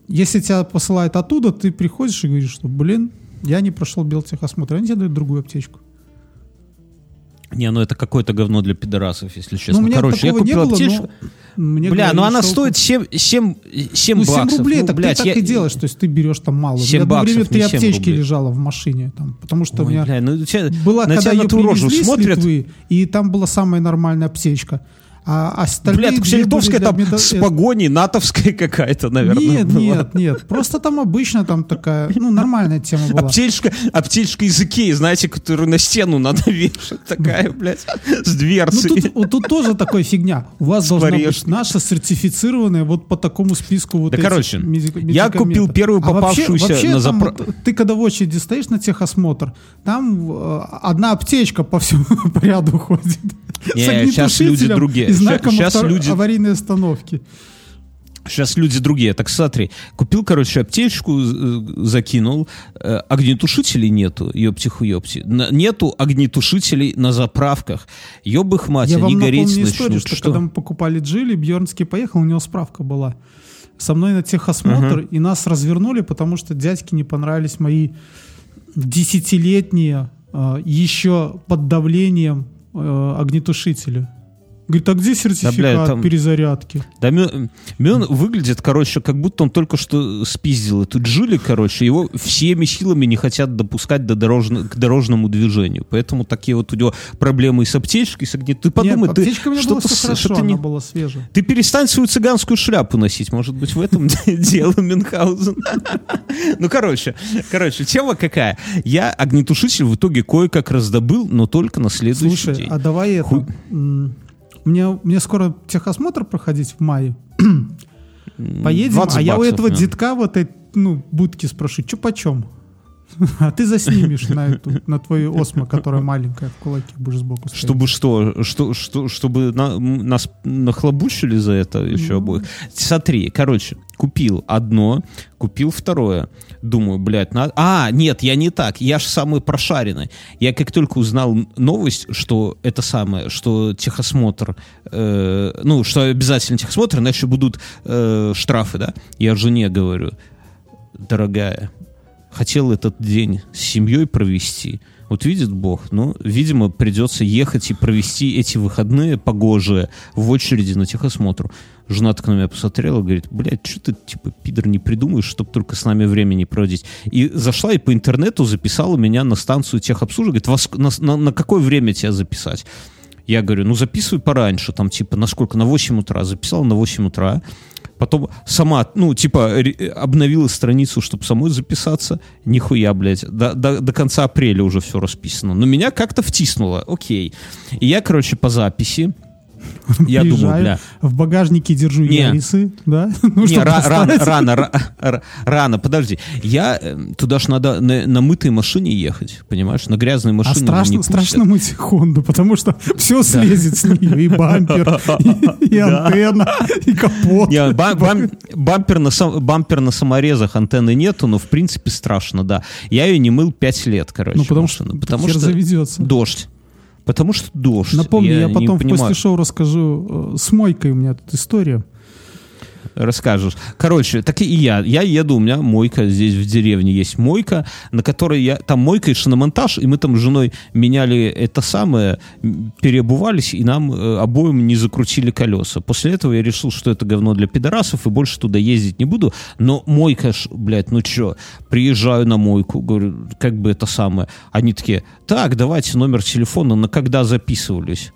если тебя посылают оттуда, ты приходишь и говоришь, что, блин, я не прошел белтехосмотр, они тебе дают другую аптечку. Не, ну это какое-то говно для пидорасов, если честно. ну, у Короче, я купил было, аптечку. но мне Бля, ну она что- стоит 7, 7, 7 Ну, 7 баксов. рублей, ну, так блядь, ты так я- и делаешь, то есть ты берешь там мало. 7 У меня одно время баксов, три не 7 аптечки рублей. лежало в машине, там, потому что у Ой, меня бля, ну, у тебя- была, на когда тебя на ту рожу смотрят. Литвы, и там была самая нормальная аптечка. А остальные Бля, так для там меда- с погоней натовская какая-то, наверное. Нет, была. нет, нет. Просто там обычно там такая, ну, нормальная тема была. Аптечка, аптечка из Икеи, знаете, которую на стену надо вешать, такая, блядь, с Ну, дверцей. тут, вот тут тоже такая фигня. У вас должна быть наша сертифицированная вот по такому списку вот Да, короче, я купил первую А вообще- попавшуюся вообще на там вот ты когда в очереди стоишь на техосмотр, там э, одна аптечка по всему по ряду ходит. Не, С щас люди другие. И знаком Щас автор- люди- аварийной остановки. Сейчас люди другие. Так смотри, купил, короче, аптечку, э, закинул, э, огнетушителей нету, ёпти-хуёпти. Нету огнетушителей на заправках. Ёб их мать, Я они гореть начнут. историю, что, Что? когда мы покупали Джили, Бьернский поехал, у него справка была. Со мной на техосмотр, и нас развернули, потому что дядьке не понравились мои десятилетние, э, еще под давлением огнетушители. Говорит, а где сертификат бля, там- перезарядки? Да, Мё- Мён выглядит, короче, как будто он только что спиздил эту джили, короче, его всеми силами не хотят допускать до дорожно- к дорожному движению. Поэтому такие вот у него проблемы и с аптечкой, и с огнем. Ты подумай, Нет, ты что-то хорошо, что-то не... была свежая. Ты перестань свою цыганскую шляпу носить, может быть, в этом дело Мюнхгаузен. Ну, короче, короче, тема какая? Я огнетушитель в итоге кое-как раздобыл, но только на следующий Слушай, день. а давай это. Мне, мне скоро техосмотр проходить в мае. Поедем, 20 а я у этого да. детка в этой ну, будке спрошу, что почем? А ты заснимешь на эту, на твою осмо, которая маленькая в кулаке, будешь сбоку стоять. Чтобы что? что, что чтобы на- нас нахлобучили за это еще обоих? Смотри, короче, купил одно, купил второе. Думаю, блядь, надо... А, нет, я не так. Я ж самый прошаренный. Я как только узнал новость, что это самое, что техосмотр, э, ну, что обязательно техосмотр, иначе будут э, штрафы, да? Я жене говорю, дорогая, хотел этот день с семьей провести. Вот видит Бог, ну, видимо, придется ехать и провести эти выходные погожие в очереди на техосмотр. Жена так на меня посмотрела, говорит, блядь, что ты, типа, пидор, не придумаешь, чтобы только с нами время не проводить. И зашла и по интернету записала меня на станцию техобслуживания. Говорит, «Во ск- на, на- на какое время тебя записать? Я говорю, ну записывай пораньше, там типа на сколько, на 8 утра. Записал на 8 утра. Потом сама, ну, типа, обновила страницу, чтобы самой записаться. Нихуя, блядь. До, до, до конца апреля уже все расписано. Но меня как-то втиснуло. Окей. И я, короче, по записи. Я думаю, бля. В багажнике держу Не. ярисы, да? Ну, Не, ра- рано, рано, ра- ра- рано, подожди. Я э, туда ж надо на, на мытой машине ехать, понимаешь? На грязной А машине не страшно, страшно мыть Хонду, потому что все слезет с нее. И бампер, и, антенна, и капот. Бампер, на саморезах, антенны нету, но в принципе страшно, да. Я ее не мыл 5 лет, короче. Ну, потому что заведется. дождь. Потому что дождь. Напомню, я, не потом в после шоу расскажу. э, С мойкой у меня тут история. Расскажешь. Короче, так и я. Я еду, у меня мойка здесь в деревне есть мойка, на которой я... Там мойка и шиномонтаж, и мы там с женой меняли это самое, переобувались, и нам э, обоим не закрутили колеса. После этого я решил, что это говно для пидорасов, и больше туда ездить не буду. Но мойка, ж, блядь, ну чё, приезжаю на мойку, говорю, как бы это самое. Они такие, так, давайте номер телефона, на когда записывались.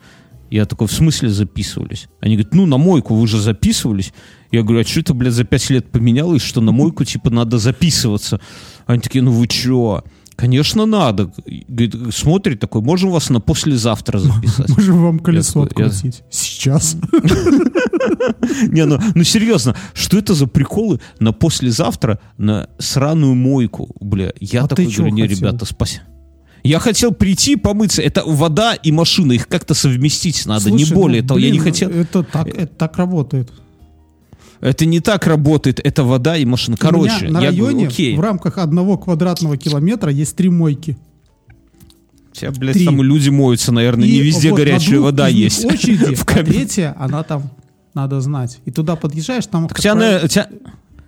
Я такой, в смысле записывались? Они говорят, ну, на мойку вы же записывались. Я говорю, а что это, блядь, за пять лет поменялось, что на мойку, типа, надо записываться? Они такие, ну вы чё? Конечно, надо. Говорит, смотрит такой, можем вас на послезавтра записать. Можем вам колесо я- открутить. Сейчас. Не, ну, ну серьезно, что это за приколы на послезавтра на сраную мойку? Бля, я А такой говорю, не, ребята, спасибо. Я хотел прийти помыться. Это вода и машина. Их как-то совместить надо. не Слушай, более ну, того. Я не блин, хотел... Это так, это так работает. Это не так работает. Это вода и машина. У меня Короче, на я районе говорю, окей. в рамках одного квадратного километра есть три мойки. Тебя, блядь, три. там люди моются, наверное. не И везде вот горячая вода есть. очереди, В а кабине. третья, она там, надо знать. И туда подъезжаешь, там тебя, правило, на-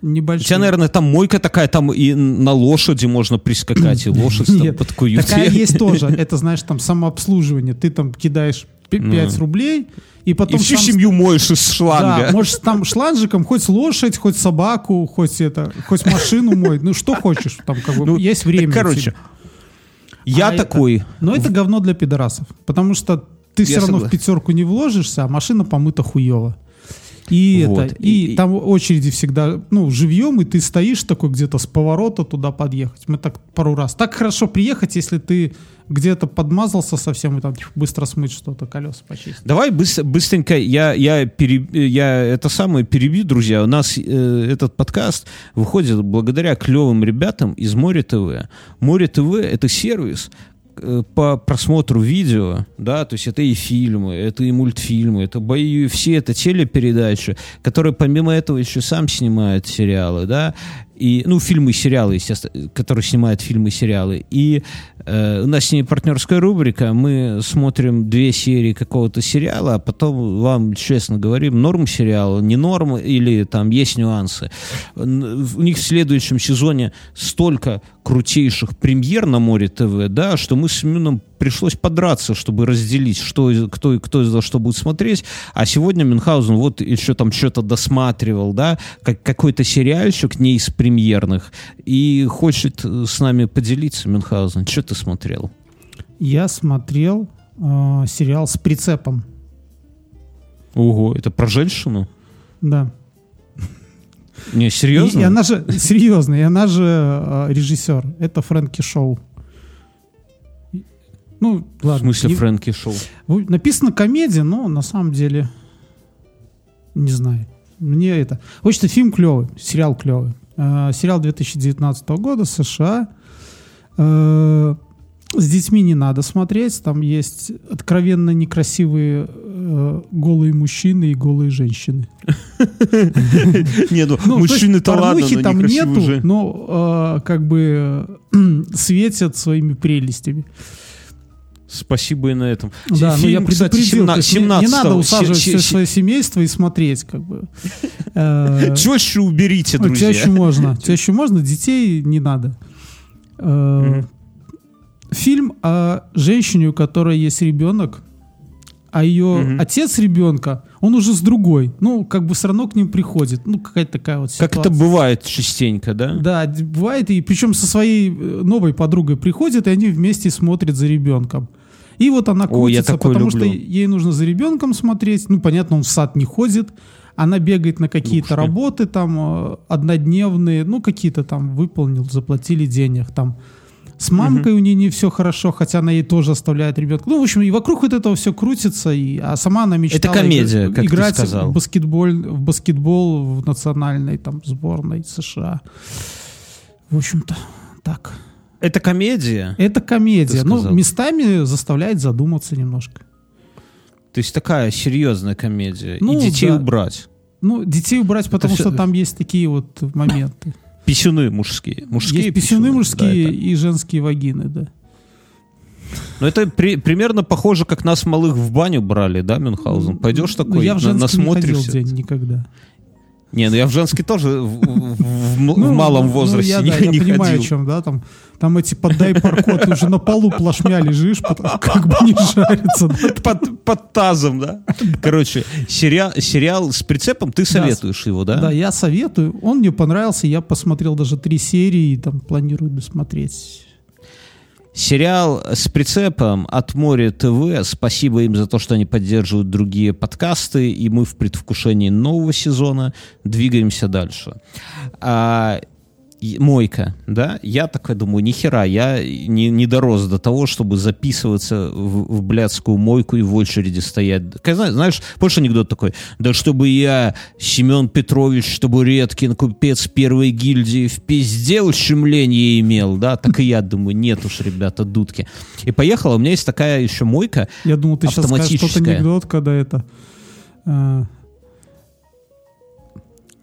тебя- у небольшие. тебя, наверное, там мойка такая, там и на лошади можно прискакать, и лошадь там под Такая есть тоже. Это, знаешь, там самообслуживание. Ты там кидаешь 5 Ну. рублей, и И потом всю сам- семью моешь из шланга. Да, можешь там шланжиком хоть лошадь, хоть собаку, хоть это, хоть машину мой, ну что хочешь, там как бы Ну, есть время. короче, я А это- такой... Но это говно для пидорасов, потому что ты все равно в пятерку не вложишься, а машина помыта хуево. И Вот, это, и, и- там очереди всегда, ну, живьем, и ты стоишь такой где-то с поворота туда подъехать. Мы так пару раз. Так хорошо приехать, если ты где-то подмазался совсем, и там быстро смыть что-то, колеса почистить. Давай быс- быстренько я, я, пере- я это самое перебью, друзья. У нас э, этот подкаст выходит благодаря клевым ребятам из Море ТВ. Море ТВ — это сервис, по просмотру видео, да, то есть это и фильмы, это и мультфильмы, это бои UFC, это телепередачи, которые помимо этого еще сам снимает сериалы, да, и, ну, фильмы и сериалы, естественно, которые снимают фильмы и сериалы. И э, у нас с ней партнерская рубрика, мы смотрим две серии какого-то сериала, а потом вам честно говорим, норм сериал, не норм, или там есть нюансы. У них в следующем сезоне столько крутейших премьер на Море ТВ, да, что мы с Мюном пришлось подраться, чтобы разделить, что, кто, и кто за что будет смотреть. А сегодня Мюнхгаузен вот еще там что-то досматривал, да, как какой-то сериальчик не из премьерных, и хочет э, с нами поделиться, Мюнхгаузен. Что ты смотрел? Я смотрел э, сериал с прицепом. Ого, это про женщину? Да. Не, И, серьезно? и она же, серьезно, и она же э, режиссер. Это Фрэнки Шоу. Ну, В ладно. смысле не- Фрэнки Шоу? в- Написано комедия, но на самом деле не знаю. Мне это... В общем-то, фильм клевый, сериал клевый. Э, сериал 2019 года, США. Э, с детьми не надо смотреть. Там есть откровенно некрасивые э, голые мужчины и голые женщины. Не, ну, Ну, мужчины-то ладно, но там нету, но э, как бы светят своими прелестями. Спасибо и на этом. Да, но я Фильм, кстати, предупредил, то 17 есть не- не, 17 надо усаживать се- все се- свое семейство и смотреть, как бы. Э, Чаще уберите, У тебя друзья. еще можно. Еще можно, детей не надо. Э. Фильм о женщине, у которой есть ребенок, а ее отец ребенка, он уже с другой. Ну, как бы все равно к ним приходит. Ну, какая-то такая вот Как ситуация. это бывает частенько, да? Да, бывает, и причем со своей э, новой подругой приходят, и они вместе смотрят за ребенком. И вот она О, крутится, такое потому люблю. что ей нужно за ребенком смотреть. Ну, понятно, он в сад не ходит. Она бегает на какие-то работы там э, однодневные, ну, какие-то там выполнил, заплатили денег там. С мамкой у нее не все хорошо, хотя она ей тоже оставляет ребенка. Ну, в общем, и вокруг вот этого все крутится, и, а сама она мечтала комедия, игр- как ты играть сказал. в баскетбол, в баскетбол в национальной там сборной США. В общем-то, так. Это комедия? Это комедия. Ты Ну, местами заставляет задуматься немножко. То есть такая серьезная комедия. Ну, и детей да. убрать. Ну, детей убрать, потому всё- что там есть такие вот моменты. Писюны мужские. Мужские есть писюны мужские да, это. и женские вагины, да. Но это при- примерно похоже, как нас малых в баню брали, да, Мюнхгаузен? Пойдешь Ну, такой, я в на- женский не ходил насмотришься? день никогда. Не, ну я в женский тоже в, в- в Ну, малом ну, возрасте я, не, да, я не понимаю, ходил. о чем, да, там, там эти поддай паркот, ты уже на полу плашмя лежишь, как бы не жарится, да. Под, под тазом, да? Короче, сериал, сериал с прицепом, ты советуешь его, да? Да, я советую. Он мне понравился, я посмотрел даже три серии, там планирую досмотреть. Сериал с прицепом от Море ТВ. Спасибо им за то, что они поддерживают другие подкасты, и мы в предвкушении нового сезона двигаемся дальше. А, мойка, да? Я такой думаю, нихера, я не, не дорос до того, чтобы записываться в, в блядскую мойку и в очереди стоять. Как, зна- Знаешь, больше анекдот такой, да чтобы я, Семен Петрович Табуреткин, купец первой гильдии, в пиздел щемление имел, да? Так и я думаю, нет уж, ребята, дудки. И поехала, у меня есть такая еще мойка, Я думал, ты сейчас скажешь Автоматическая. анекдот, когда это... э,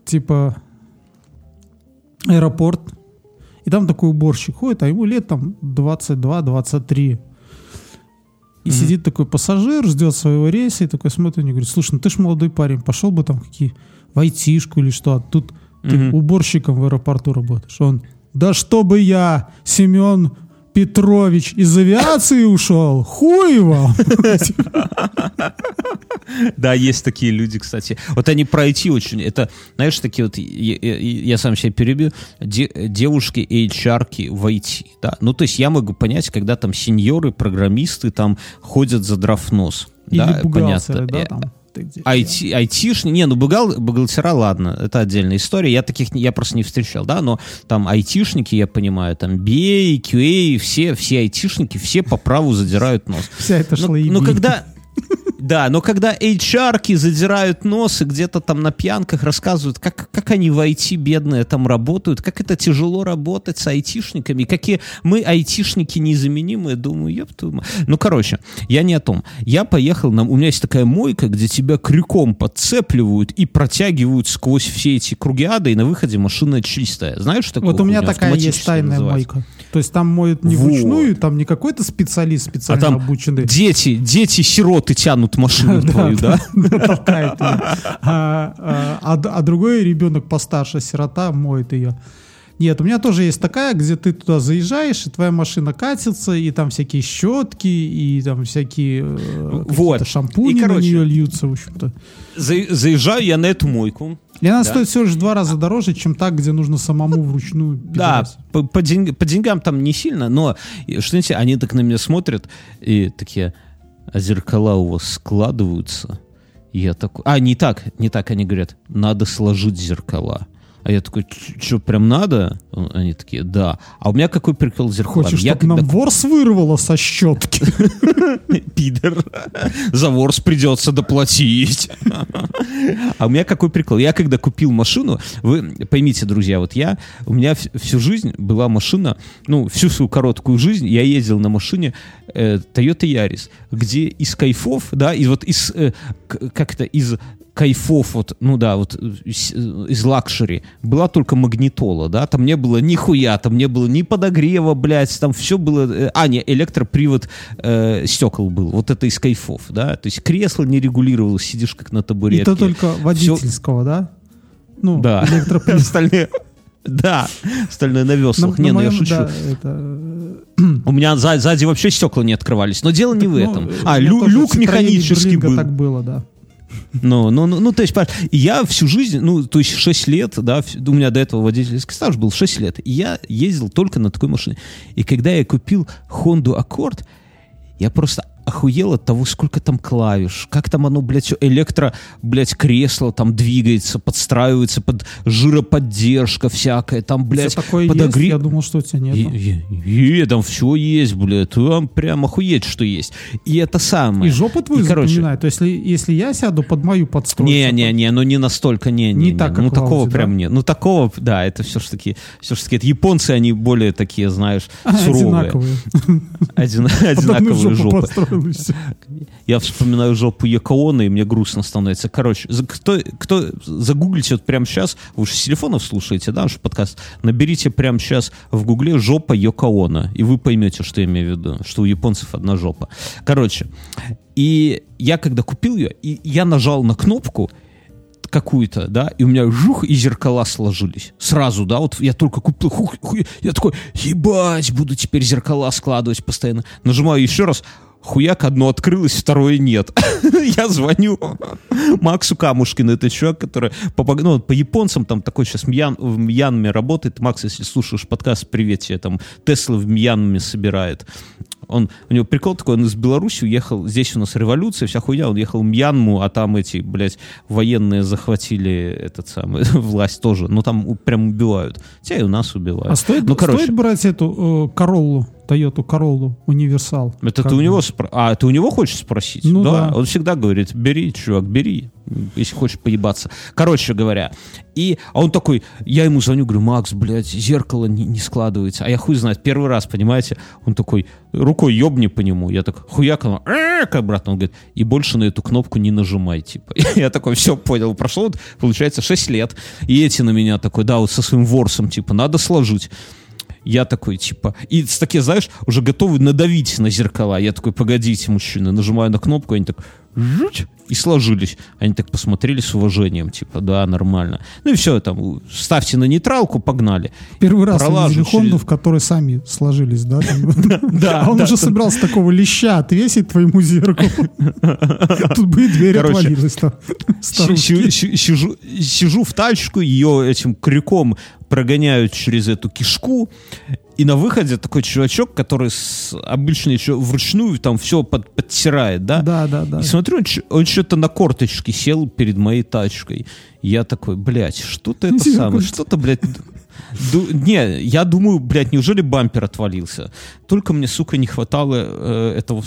типа аэропорт, и там такой уборщик ходит, а ему лет там 22-23. И Мгм. сидит такой пассажир, ждет своего рейса, и такой смотрит на него и говорит, слушай, ну ты ж молодой парень, пошел бы там какие в айтишку или что, а тут ты Мгм. уборщиком в аэропорту работаешь. Он, да чтобы я, Семен Петрович, из авиации ушел, хуй вам. Да, есть такие люди, кстати. Вот они про IT очень... Это, знаешь, такие вот... Я, сам себя перебью. де- девушки HR в IT. Да? Ну, то есть я могу понять, когда там сеньоры, программисты там ходят за драфнос. Или да, бухгалтеры, да, Э, там. Ты где? IT, не, ну бухгал, бухгалтера, ладно, это отдельная история, я таких, я просто не встречал, да, но там айтишники, я понимаю, там BA, QA, все, все айтишники, все по праву задирают нос. Вся эта Ну, шлаебень. но когда... Да, но когда HR-ки задирают нос и где-то там на пьянках рассказывают, как, как они в IT бедные там работают, как это тяжело работать с айтишниками, какие мы айтишники незаменимые, думаю, ёпту Ну, короче, я не о том. Я поехал, на... у меня есть такая мойка, где тебя крюком подцепливают и протягивают сквозь все эти круги ада, и на выходе машина чистая. Знаешь, такое? Вот у меня такая есть тайная мойка. То есть там моют не Вот. вручную, там не какой-то специалист А специально там обученный. дети, дети-сироты тянут машину твою, да? толкает. А, а, а а другой ребенок постарше, сирота, моет ее. Нет, у меня тоже есть такая, где ты туда заезжаешь, и твоя машина катится, и там всякие щетки, и там всякие э, Вот. какие-то шампуни И, короче, на нее льются, в общем-то. За- заезжаю я на эту мойку. И она Да. стоит всего лишь в два раза дороже, чем та, где нужно самому вручную Да, пидорасить. по, по деньг- по деньгам там не сильно, но что знаете, они так на меня смотрят и такие, а зеркала у вас складываются? Я такой, а, не так, не так, они говорят, надо сложить зеркала. А я такой, что, прям надо? Они такие, да. А у меня какой прикол с зеркалами? Хочешь, я чтобы нам ворс вырвало со щетки? Пидор. За ворс придется доплатить. А у меня какой прикол? Я когда купил машину, вы поймите, друзья, вот я, у меня вс- всю жизнь была машина, ну, всю свою короткую жизнь я ездил на машине э, Toyota Yaris, где из кайфов, да, и вот из, э, к- как это, из кайфов, вот, ну да, вот э, из, э, из luxury была только магнитола, да, там не было нихуя, там не было ни подогрева, блядь, там все было, э, а, не, электропривод э, стекол был, вот это из кайфов, да, то есть кресло не регулировалось, сидишь как на И табуретке. то только водительского, да? Ну, Да, электропривод. остальные, да, остальное на На- веслах, на не, ну я моем, шучу. да, это, У меня за- сзади вообще стекла не открывались, но дело не в ну, этом. э, А, лю- люк механический был. так было, да. Ну, ну, ну, ну, то есть, я всю жизнь, ну, то есть 6 лет, да, у меня до этого водительский стаж был 6 лет, и я ездил только на такой машине. И когда я купил Honda Accord, я просто охуел от того, сколько там клавиш, как там оно, блядь, электро, блядь, кресло там двигается, подстраивается под жироподдержка всякая, там, блядь, Всё такое есть, подогрев. я думал, что у тебя нет. И, и- и там все есть, блядь, там прям охуеть, что есть. И это самое. И жопу твою И, короче, запоминает. То есть, если, если я сяду под мою подстройку... не, не, не, ну не настолько, не, не, Не не. так, ну как в такого Audi, прям да? нет. Ну такого, да, это все ж таки, все ж таки, это японцы, они более такие, знаешь, суровые. Одинаковые. Одинаковые жопы. Всё. Я вспоминаю жопу Якоона, и мне грустно становится. Короче, кто, кто загуглите вот прямо сейчас, вы же с телефонов слушаете, да, наш подкаст, наберите прямо сейчас в гугле жопа Йокоона, и вы поймете, что я имею в виду, что у японцев одна жопа. Короче, и я когда купил ее, и я нажал на кнопку, какую-то, да, и у меня жух, и зеркала сложились. Сразу, да, вот я только купил, хух, хуй, я такой, ебать, буду теперь зеркала складывать постоянно. Нажимаю еще раз, хуяк, одно открылось, второе нет. Я звоню Максу Камушкину, это человек, который по, ну, по японцам там такой сейчас Мьян, в Мьянме работает. Макс, если слушаешь подкаст, привет тебе, там Тесла в Мьянме собирает. Он, у него прикол такой, он из Беларуси уехал, здесь у нас революция, вся хуйня, он ехал в Мьянму, а там эти, блядь, военные захватили этот самый, власть тоже, ну там прям убивают. Тебя и у нас убивают. А стоит, ну, короче, стоит брать эту э, Короллу, Тойоту Короллу, универсал? это ты у него спро- А, ты у него хочешь спросить? Ну да. Он всегда говорит, бери, чувак, бери, если хочешь поебаться. Короче говоря, и а он такой, я ему звоню, говорю, Макс, блядь, зеркало не, не складывается. А я хуй знает, первый раз, понимаете, он такой, рукой ебни по нему. Я так, хуяк, он, как обратно, он говорит, и больше на эту кнопку не нажимай, типа. Я такой, все, понял, прошло, вот, получается, 6 лет, и эти на меня такой, да, вот со своим ворсом, типа, надо сложить. Я такой, типа, и с такие, знаешь, уже готовы надавить на зеркала. Я такой, погодите, мужчины, нажимаю на кнопку, они так, жуть, и сложились. Они так посмотрели с уважением, типа, да, нормально. Ну и все, там, ставьте на нейтралку, погнали. Первый раз увидели Хонду, в которой сами сложились, да? Да, А он уже собирался такого леща отвесить твоему зеркалу. Тут бы и дверь отвалилась там. Си- си- си- Сижу, сижу в тачку, ее этим крюком прогоняют через эту кишку, и на выходе такой чувачок, который с- обычно еще вручную там все под, подтирает, да? Да, да, да. И смотрю, он, он что-то на корточке сел перед моей тачкой. Я такой, блядь, что-то это самое, что-то, блядь... ду- не, я думаю, блядь, неужели бампер отвалился? Только мне, сука, не хватало э, этого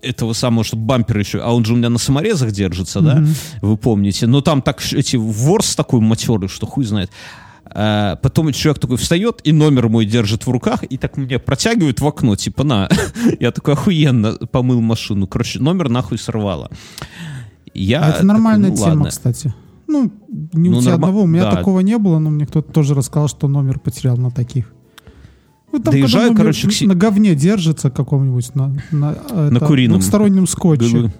этого самого, чтобы бампер еще, а он же у меня на саморезах держится, да, вы помните, но там так эти ворс такой матерый, что хуй знает. А, потом человек такой встает и номер мой держит в руках и так мне протягивает в окно, типа, на. Я такой охуенно помыл машину. Короче, номер нахуй сорвало. Я Это нормальная такой, ну, тема, ладно. кстати. Ну, не Ну, у тебя норма- одного, у меня да. такого не было, но мне кто-то тоже рассказал, что номер потерял на таких. Ну, там, Доезжаю, короче, к на говне держится каком-нибудь, на, на, это, курином. двухстороннем скотче.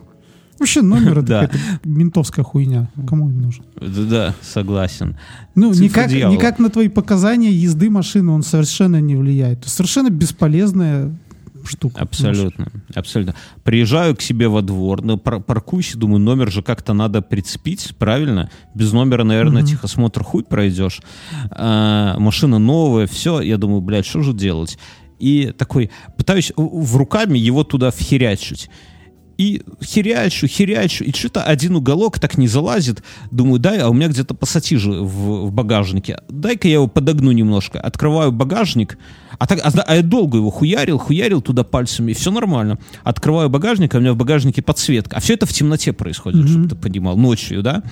Вообще номер это какая-то ментовская хуйня. Кому он нужен? Да, согласен. Ну, никак, никак на твои показания езды машины он совершенно не влияет. Совершенно бесполезная штука. Абсолютно, абсолютно. Приезжаю к себе во двор, ну, пар- паркуюсь и думаю, номер же как-то надо прицепить, правильно? Без номера, наверное, техосмотр хуй пройдешь. А, машина новая, все. Я думаю, блядь, что же делать? И такой, пытаюсь в руками его туда вхерячить. И херячу, херячу, и что-то один уголок так не залазит. Думаю, дай, а у меня где-то пассатижи в, в багажнике. Дай-ка я его подогну немножко. Открываю багажник, а, так, а, а я долго его хуярил, хуярил туда пальцами, и все нормально. Открываю багажник, а у меня в багажнике подсветка. А все это в темноте происходит, Мгм. чтобы ты понимал. Ночью, да?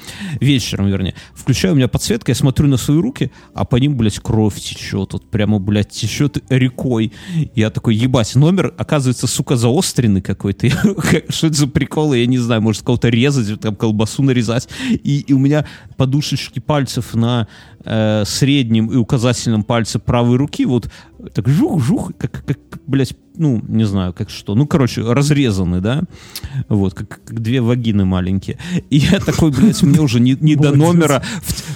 Вечером, вернее. Включаю, у меня подсветка, я смотрю на свои руки, а по ним, блядь, кровь течет. Вот прямо, блядь, течет рекой. Я такой, ебать, номер, оказывается, сука, заостренный какой-то. Что это за приколы, я не знаю, может, кого-то резать, там, колбасу нарезать. И, и у меня подушечки пальцев на э, среднем и указательном пальце правой руки вот так жух-жух, как, как, блядь, ну, не знаю, как что. Ну, короче, разрезаны, да? Вот, как, как две вагины маленькие. И я такой, блядь, мне уже не, не до номера.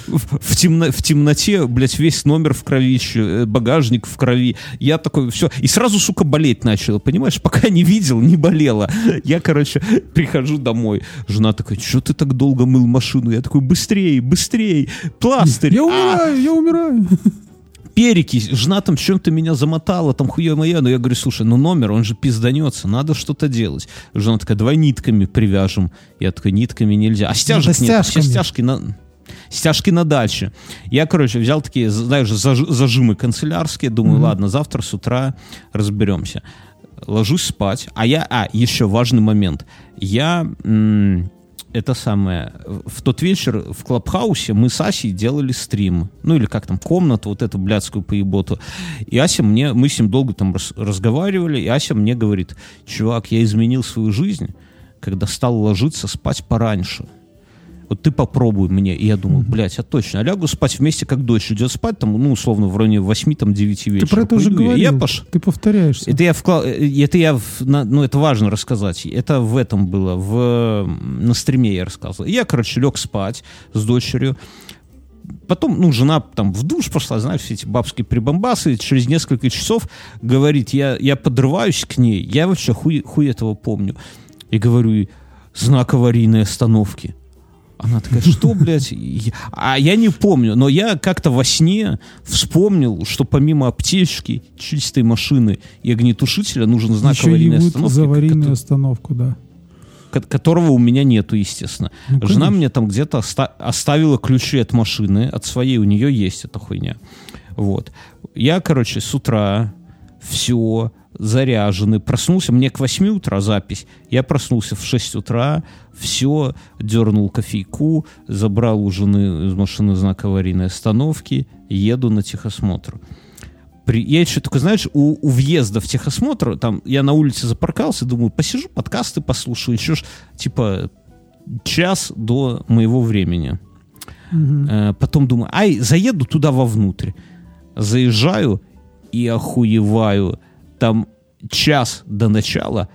В, в- в темно- в темноте, блядь, весь номер в кровище, э, багажник в крови. Я такой, все. И сразу, сука, болеть начало, понимаешь? Пока не видел, не болело. Я, короче, прихожу домой. Жена такая, что ты так долго мыл машину? Я такой, быстрее, быстрее, пластырь. Я А, умираю, я умираю. Перекись, жена там чем-то меня замотала, там хуя моя, но я говорю, слушай, ну номер, он же пизданется, надо что-то делать. Жена такая, давай нитками привяжем. Я такой, нитками нельзя. А стяжек Надо нет, все стяжки на... Стяжки на даче. Я, короче, взял такие, знаешь, заж- зажимы канцелярские, думаю, Мгм. ладно, завтра с утра разберемся. Ложусь спать, а я, а, еще важный момент. Я, м, это самое, в тот вечер в Клабхаусе мы с Асей делали стрим. Ну, или как там, комнату, вот эту блядскую поеботу. И Ася мне, мы с ним долго там рас- разговаривали, и Ася мне говорит, чувак, я изменил свою жизнь, когда стал ложиться спать пораньше. Вот ты попробуй мне. И я думаю, блядь, а точно. А лягу спать вместе, как дочь идет спать, там, ну, условно, в районе 8-9 вечера. Ты про это уже Пойду я. говорил. Я пош... Ты повторяешься. Это я вклад... Это я... в- Ну, это важно рассказать. Это в этом было. В... На стриме я рассказывал. Я, короче, лег спать с дочерью. Потом, ну, жена там в душ пошла, знаешь, все эти бабские прибамбасы. Через несколько часов говорит, я, я подрываюсь к ней. Я вообще хуй, хуй этого помню. И говорю, знак аварийной остановки. Она такая, что, блядь? А я не помню, но я как-то во сне вспомнил, что помимо аптечки, чистой машины и огнетушителя нужен знак Еще аварийной остановки, за аварийную ко- остановку, да. ко- которого у меня нету, естественно. Ну, Жена мне там где-то оста- оставила ключи от машины, от своей, у нее есть эта хуйня. Вот. Я, короче, с утра все заряженный, проснулся, мне к 8 утра запись, я проснулся в 6 утра, все, дернул кофейку, забрал у жены из машины знак аварийной остановки, еду на техосмотр. При- Я еще только, знаешь, у, у въезда в техосмотр, там, я на улице запаркался, думаю, посижу, подкасты послушаю, еще ж, типа, час до моего времени. Э, потом думаю, ай, заеду туда вовнутрь. Заезжаю и охуеваю. Там час до начала,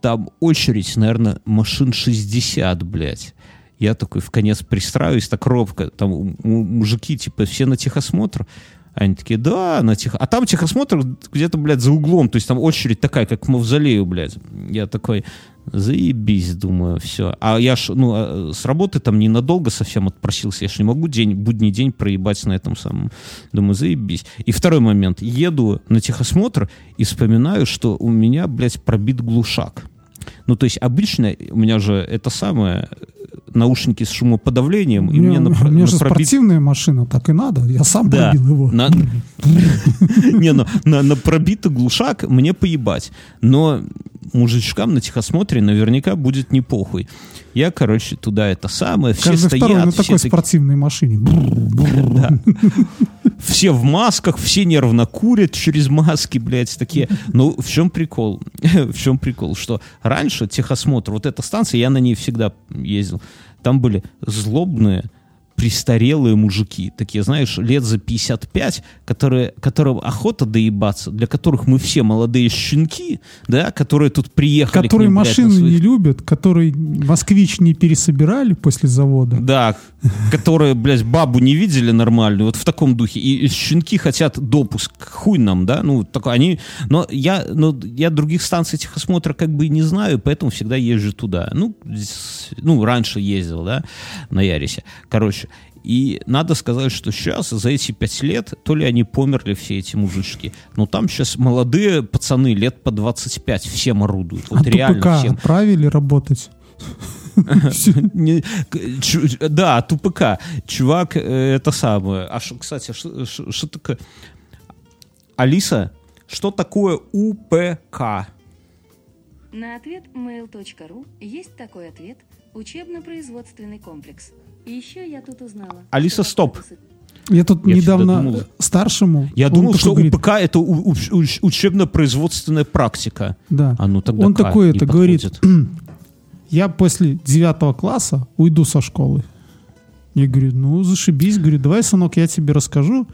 там очередь, наверное, машин 60, блядь. Я такой в конец пристраиваюсь, так робко. Там мужики, типа, все на техосмотр. Они такие, да, на тех... А там техосмотр где-то, блядь, за углом. То есть там очередь такая, как к мавзолею, блядь. Я такой, заебись, думаю, все. А я ж, ну, а, с работы там ненадолго совсем отпросился. Я ж не могу день, будний день проебать на этом самом. Думаю, заебись. И второй момент. Еду на техосмотр и вспоминаю, что у меня, блядь, пробит глушак. Ну, то есть обычно у меня же это самое наушники с шумоподавлением, и мне на, у меня же пробит- спортивная машина, так и надо. Я сам Да. пробил его. На, не, ну, на, на пробитый глушак мне поебать. Но мужичкам на техосмотре наверняка будет не похуй. Я, короче, туда это самое, все Каждый стоят, второй на такой спортивной машине. все в масках, все нервно курят через маски, блядь, такие. Ну, в чем прикол? в чем прикол? Что раньше техосмотр, вот эта станция, я на ней всегда ездил, там были злобные, престарелые мужики, такие, знаешь, лет за 55, которые, которым охота доебаться, для которых мы все молодые щенки, да, которые тут приехали. Которые ним, блядь, машины своих- не любят, которые москвич не пересобирали после завода. Да, которые, блядь, бабу не видели нормальную, вот в таком духе. И, и щенки хотят допуск, хуй нам, да, ну, такой, они, но я, но я других станций техосмотра как бы и не знаю, поэтому всегда езжу туда. Ну, ну, раньше ездил, да, на Ярисе. Короче, и надо сказать, что сейчас, за эти пять лет, то ли они померли все эти мужички, но там сейчас молодые пацаны, лет по 25, всем орудуют. Вот а реально ТПК всем. отправили работать. Да, тупыка. Чувак, э, это самое. А кстати, что- что что такое? Алиса, что такое УПК? На ответ mail.ru есть такой ответ – учебно-производственный комплекс. И еще я тут узнала. Алиса, стоп. Я тут Я недавно думал- старшему... Я думал, что говорит, УПК это у- учебно-производственная практика. Да. А ну тогда Он такой это говорит, подходит. я после девятого класса уйду со школы. Я говорю, ну зашибись, говорю, давай, сынок, я тебе расскажу,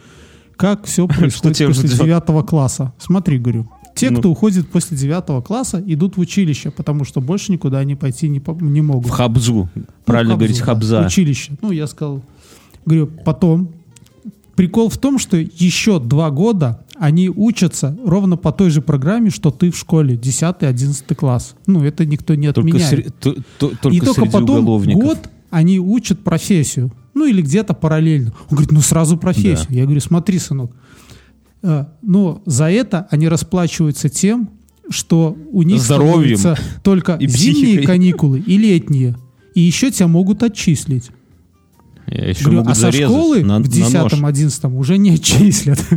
как все происходит после девятого класса. Смотри, говорю, те, Ну. кто уходит после девятого класса, идут в училище, потому что больше никуда они пойти не, не могут. В Хабзу. Ну, Правильно Хабзу, говорить, да, Хабза. Училище. Ну, я сказал. Говорю, потом. Прикол в том, что еще два года они учатся ровно по той же программе, что ты в школе, 10-11 класс. Ну, это никто не Только, отменяет. сре- то- то- только И только потом уголовников. год они учат профессию. Ну, или где-то параллельно. Он говорит, ну, сразу профессию. Я говорю, смотри, сынок, но за это они расплачиваются тем, что у них Здоровьем только и зимние психикой. каникулы и летние. И еще тебя могут отчислить. Я еще Говорю, могу а со школы на- в на нож. 10-11 уже не отчислят.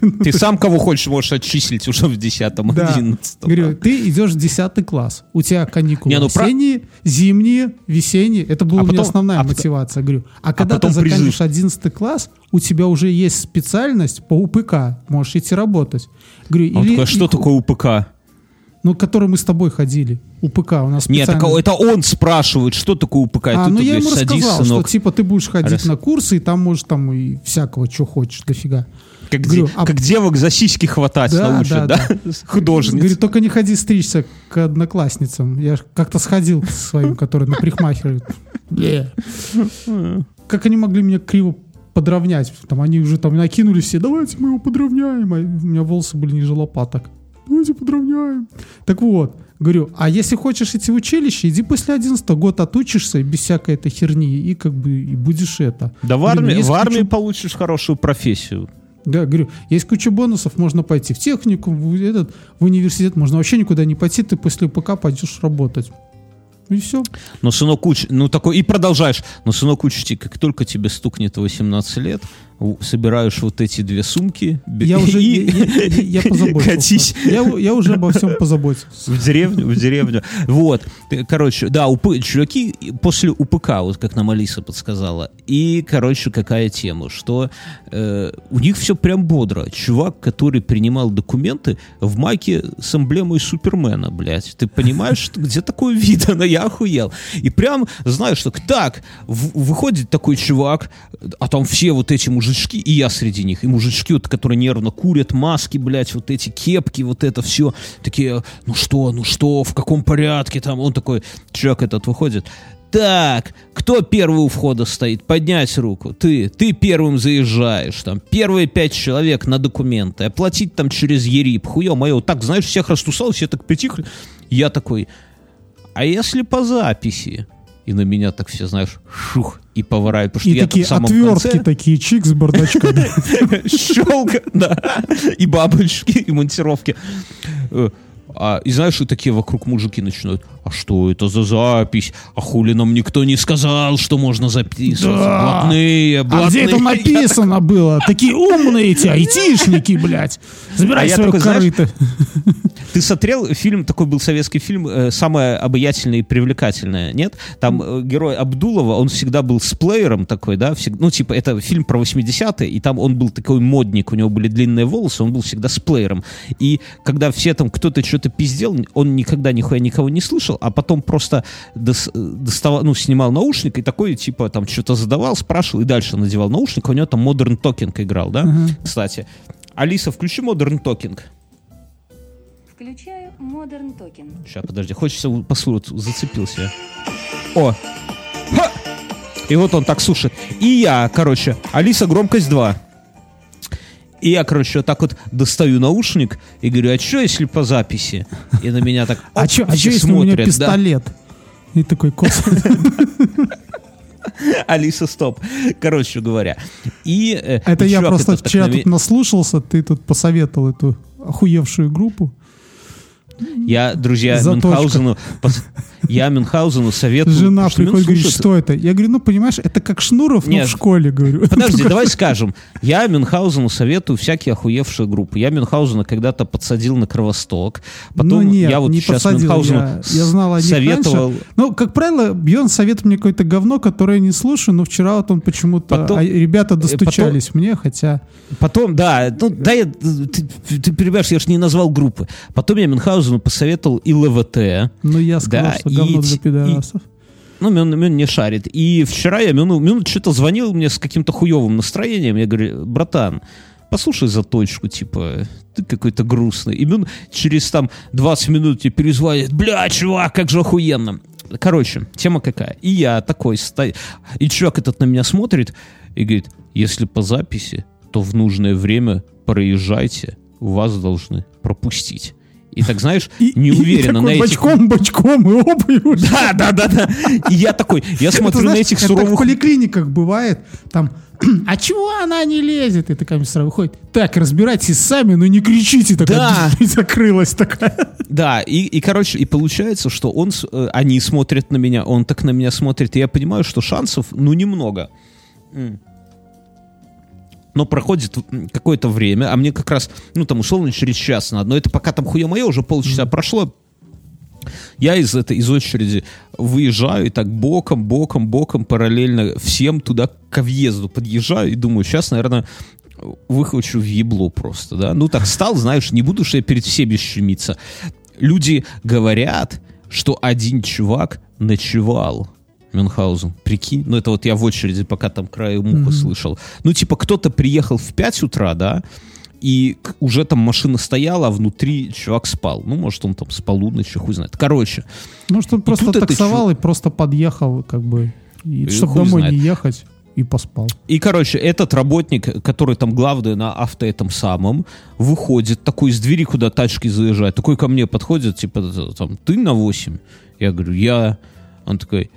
Ну, Ты сам кого хочешь можешь отчислить уже в 10-м, да. 11 Говорю, ты идешь в 10 класс. У тебя каникулы Не, ну, осенние, зимние, весенние. Это была А у меня основная а мотивация. Говорю, а когда потом ты заканчиваешь призыв. 11 класс, у тебя уже есть специальность по УПК. Можешь идти работать. Говорю, Он или- такой, а что и- такое УПК? Ну, к которой мы с тобой ходили. УПК у нас Нет, так это он спрашивает, что такое УПК. А, тут ну ты, я ему садись, рассказал, сынок. что типа ты будешь ходить Раз. на курсы, и там можешь там и всякого, что хочешь, дофига. Как, Говорю, де- а- как девок за сиськи хватать Да, научат, да? да, Художница. Говорит, только не ходи стричься к одноклассницам. Я как-то сходил к своим, которые на парикмахере. Бля. Как они могли меня криво подровнять? Там они уже там накинули все, давайте мы его подровняем. А у меня волосы были ниже лопаток. Давайте подровняем. Так вот, говорю, а если хочешь идти в училище, иди после 11 год отучишься без всякой этой херни и как бы и будешь это. Да в армии, в армии куча- получишь хорошую профессию. да, говорю, есть куча бонусов, можно пойти в технику, в, этот, в университет, можно вообще никуда не пойти, ты после ПК пойдешь работать. И все. Но, сынок, уч... ну такой, и продолжаешь. Но, сынок, учти, как только тебе стукнет 18 лет, собираешь вот эти две сумки Я уже и я, я- я катись Я, я уже обо всем позаботился. в деревню, в деревню. Вот. Короче, да, УП, чуваки после УПК, вот как нам Алиса подсказала. И, короче, какая тема, что э, у них все прям бодро. Чувак, который принимал документы в майке с эмблемой Супермена, блядь. Ты понимаешь, где такое видано? Я охуел. И прям, знаешь, так, так, выходит такой чувак, а там все вот эти мужички, и я среди них, и мужички, вот, которые нервно курят, маски, блядь, вот эти кепки, вот это все, такие, ну что, ну что, в каком порядке там, он такой, чувак этот выходит, так, кто первый у входа стоит? Поднять руку. Ты, ты первым заезжаешь. Там первые пять человек на документы. Оплатить там через ЕРИП. Хуё мое. Так, знаешь, всех растусал, все так притихли. Я такой, а если по записи? И на меня так все, знаешь, шух, и поворачивают. Потому что И я такие в самом отвертки конце такие, чик с бардачками. щелка, да, и бабочки, и монтировки. Э, А, и знаешь, и такие вокруг мужики начинают, а что это за запись? А хули нам никто не сказал, что можно записывать? Да. Блатные, А блатные. где это написано было? Такие умные эти айтишники, блядь. А Забирай я свое такой, знаешь, корыто. Ты смотрел фильм, такой был советский фильм, э, «Самое обаятельное и привлекательное», нет? Там э, герой Абдулова, он всегда был с плеером такой, да, всег- ну, типа, это фильм про 80-е, и там он был такой модник, у него были длинные волосы, он был всегда с плеером. И когда все там, кто-то что-то пиздел, он никогда нихуя никого не слышал, а потом просто дос- доставал, ну, снимал наушник и такой, типа, там, что-то задавал, спрашивал, и дальше надевал наушник, у него там Modern Talking играл, да, кстати. Алиса, включи Modern Talking. Включаю Modern Token. Сейчас, подожди, хочется послушать, зацепился я. О! Ха! И вот он так слушает. И я, короче, Алиса, громкость 2. И я, короче, вот так вот достаю наушник и говорю, а что, если по записи? И на меня так А что, а если у меня пистолет? И такой кос. Алиса, стоп. Короче говоря. И, э, Это я просто вчера тут наслушался, ты тут посоветовал эту охуевшую группу. Я, друзья, Заточка. Мюнхгаузену... Я Мюнхгаузену советую... Жена приходит, говорит, что это? Я говорю, ну, понимаешь, это как Шнуров, но Нет. в школе, говорю. Подожди, давай скажем. Я Мюнхгаузену советую всякие охуевшие группы. Я Мюнхгаузена когда-то подсадил на Кровосток. Потом ну, нет, я вот не сейчас подсадил, Мюнхгаузену я, я знал о них советовал... раньше. Ну, как правило, Бьон советует мне какое-то говно, которое я не слушаю, но вчера вот он почему-то... Потом- а ребята э, достучались мне, хотя... Потом, да, ну, да, я, ты, ты понимаешь, я же не назвал группы. Потом я Мюнхгаузену посоветовал и ЛВТ. Ну, я сказал, Да, что и говно т- для пидорасов. Ну, Мюн, Мюн не шарит. И вчера я Мюну, Мюн что-то звонил мне с каким-то хуевым настроением. Я говорю, братан, послушай заточку, типа, ты какой-то грустный. И Мюн через там 20 минут тебе перезвонит, бля, чувак, как же охуенно. Короче, тема какая. И я такой стою, и чувак этот на меня смотрит и говорит, если по записи, то в нужное время проезжайте, вас должны пропустить. И так, знаешь, неуверенно на этих... бочком, бочком, и уже. Да, да, да, да. И я такой, я смотрю на этих так в суровых... поликлиниках бывает, там, а чего она не лезет? И такая медсестра выходит, так, разбирайтесь сами, но не кричите, такая, Да. и закрылась такая. Да, и, и, короче, и получается, что он, э, они смотрят на меня, он так на меня смотрит, и я понимаю, что шансов, ну, немного. Но проходит какое-то время, а мне как раз, ну, там, условно, через час надо, но это пока там хуя мое, уже полчаса прошло, я из этой из очереди выезжаю и так боком, боком, боком параллельно всем туда к въезду подъезжаю и думаю, сейчас, наверное, выхвачу в ебло просто, да. Ну так стал, знаешь, не буду же я перед всеми щемиться. Люди говорят, что один чувак ночевал. Мюнхгаузен, прикинь, ну это вот я в очереди пока там краю муха слышал. Ну типа кто-то приехал в 5 утра, да, и уже там машина стояла, а внутри чувак спал. Ну, может, он там с полуночи, хуй знает. Короче, Может, он просто тут это таксовал и просто подъехал, как бы, И чтобы хуй домой знает. не ехать, и поспал. И, короче, этот работник, который там главный на авто этом самом, выходит такой из двери, куда тачки заезжают, такой ко мне подходит, типа, там, ты на 8? Я говорю, я. Он такой,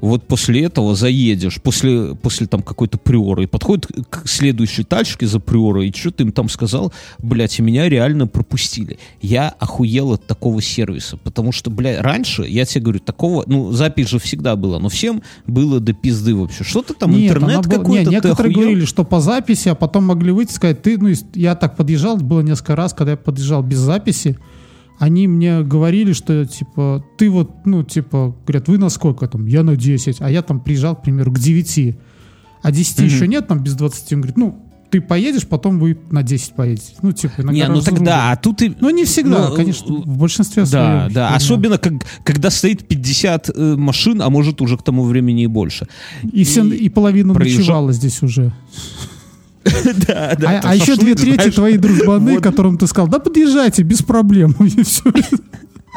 вот после этого заедешь, после, после там какой-то приоры, и подходит к следующей тачке за приорой, и что ты им там сказал, блядь, и меня реально пропустили. Я охуел от такого сервиса, потому что, блядь, раньше, я тебе говорю, такого, ну, запись же всегда была, но всем было до пизды вообще. Что ты там, Нет, интернет какой-то, не, некоторые говорили, что по записи, а потом могли выйти и сказать, ты, ну, я так подъезжал, было несколько раз, когда я подъезжал без записи, они мне говорили, что, типа, ты вот, ну, типа, говорят, вы на сколько там? Я на 10, а я там приезжал, к примеру, к 9. А 10 еще нет, там без 20. Он говорит, ну, ты поедешь, потом вы на 10 поедете. Ну, типа, иногда Не, ну тогда, а тут и... Ну, не всегда, Ну, конечно, в большинстве Да, своем. да, особенно как, когда стоит 50 э, машин, а может уже к тому времени и больше. И, все, и половина проезжал- ночевала здесь уже. Да, да. а, а еще две трети твои дружбаны, Вот. которым ты сказал, да подъезжайте, без проблем.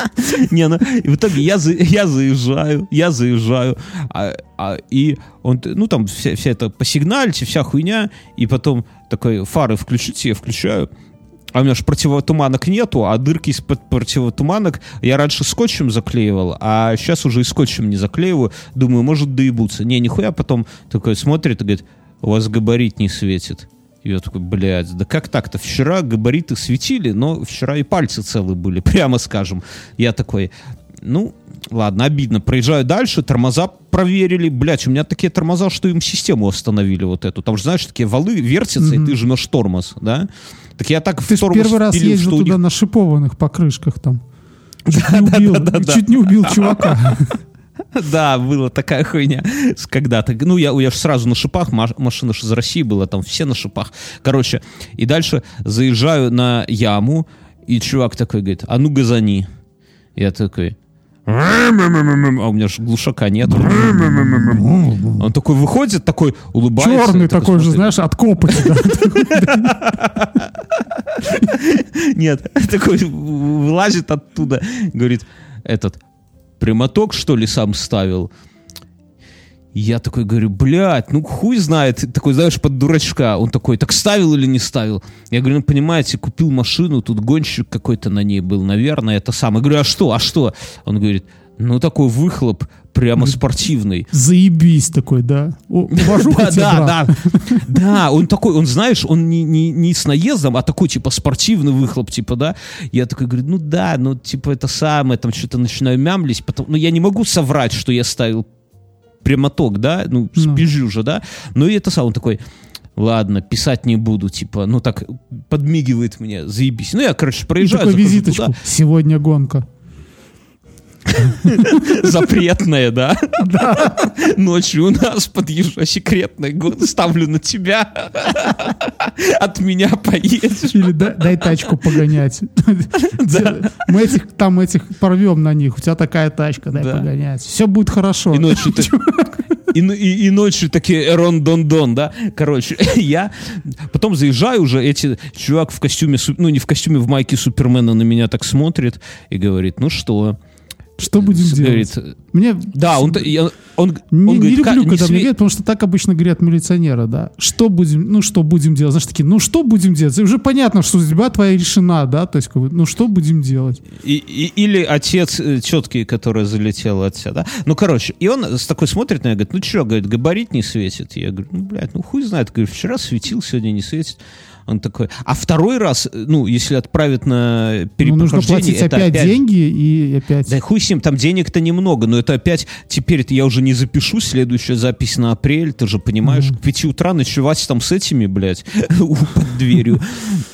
Не, ну, и в итоге я, я заезжаю, я заезжаю, а, а- и он, ну, там вся, вся это посигнальте, вся хуйня, и потом такой, фары включите, я включаю, а у меня же противотуманок нету, а дырки из-под противотуманок я раньше скотчем заклеивал, а сейчас уже и скотчем не заклеиваю. Думаю, может доебутся. Не, нихуя, потом такой смотрит и говорит, у вас габарит не светит. И я такой, блядь, да как так-то? Вчера габариты светили, но вчера и пальцы целые были, прямо скажем. Я такой, ну, ладно, обидно. Проезжаю дальше, тормоза проверили. Блядь, у меня такие тормоза, что им систему остановили вот эту. Там же, знаешь, такие валы вертятся, и ты жмешь тормоз, да? Так я так Ты в тормоз первый раз ездил туда них- на шипованных покрышках там. Чуть не убил, чуть не убил чувака. Да, была такая хуйня когда-то. Ну, я, я же сразу на шипах, маш- машина же из России была, там все на шипах. Короче, и дальше заезжаю на яму, и чувак такой говорит, а ну газани. Я такой, а у меня же глушака нет. Он такой выходит, такой улыбается. Черный и такой же, знаешь, от копоти. Нет, такой вылазит оттуда, говорит, этот, прямоток, что ли, сам ставил? Я такой говорю, блядь, ну хуй знает, такой, знаешь, под дурачка. Он такой, так ставил или не ставил? Я говорю, ну понимаете, купил машину, тут гонщик какой-то на ней был, наверное, это сам. Я говорю, а что, а что? Он говорит, ну такой выхлоп прямо спортивный. Заебись такой, да. Да, да, да. Да, он такой, он, знаешь, он не, не, не с наездом, а такой, типа, спортивный выхлоп, типа, да. Я такой говорю, ну да, ну, типа, это самое, там что-то начинаю мямлить, потом, ну, я не могу соврать, что я ставил прямоток, да, ну, Ну. спижу же, да. Ну, и это сам, он такой, ладно, писать не буду, типа, ну, так, подмигивает мне, заебись. Ну, я, короче, И проезжаю, такой захожу визиточку. туда, Сегодня гонка. Запретная, да? Ночью у нас подъезжаю, секретная год, ставлю на тебя, от меня поедешь. Или дай, дай тачку погонять. Мы этих, там этих порвем на них. У тебя такая тачка, дай Да. погонять. Все будет хорошо. И ночью ты- И, и- и ночью такие рон-дон-дон, да? Короче, я потом заезжаю уже, эти чувак в костюме, ну не в костюме, в майке Супермена на меня так смотрит и говорит, ну что? Что будем делать? Говорит, Мне да, он, я- он, не, он не говорит, люблю, «Ка- не когда мне говорят, потому что так обычно говорят милиционеры, да. Что будем, ну что будем делать? Знаешь, такие, ну что будем делать? Уже понятно, что судьба твоя решена, да, то есть, как бы, ну что будем делать? И- и- или отец э, четкий, который залетел от себя, да? Ну, короче, и он с такой смотрит на меня, говорит, ну что, говорит, габарит не светит. Я говорю, ну, блядь, ну хуй знает. Говорю, вчера светил, сегодня не светит. Он такой, а второй раз, ну, если отправят на Ну, перепрохождение, нужно платить это опять, деньги и опять... Да хуй с ним, там денег-то немного, но это опять, теперь я уже не запишу, следующая запись на апрель, ты же понимаешь, к пяти утра ночевать там с этими, блядь, под дверью.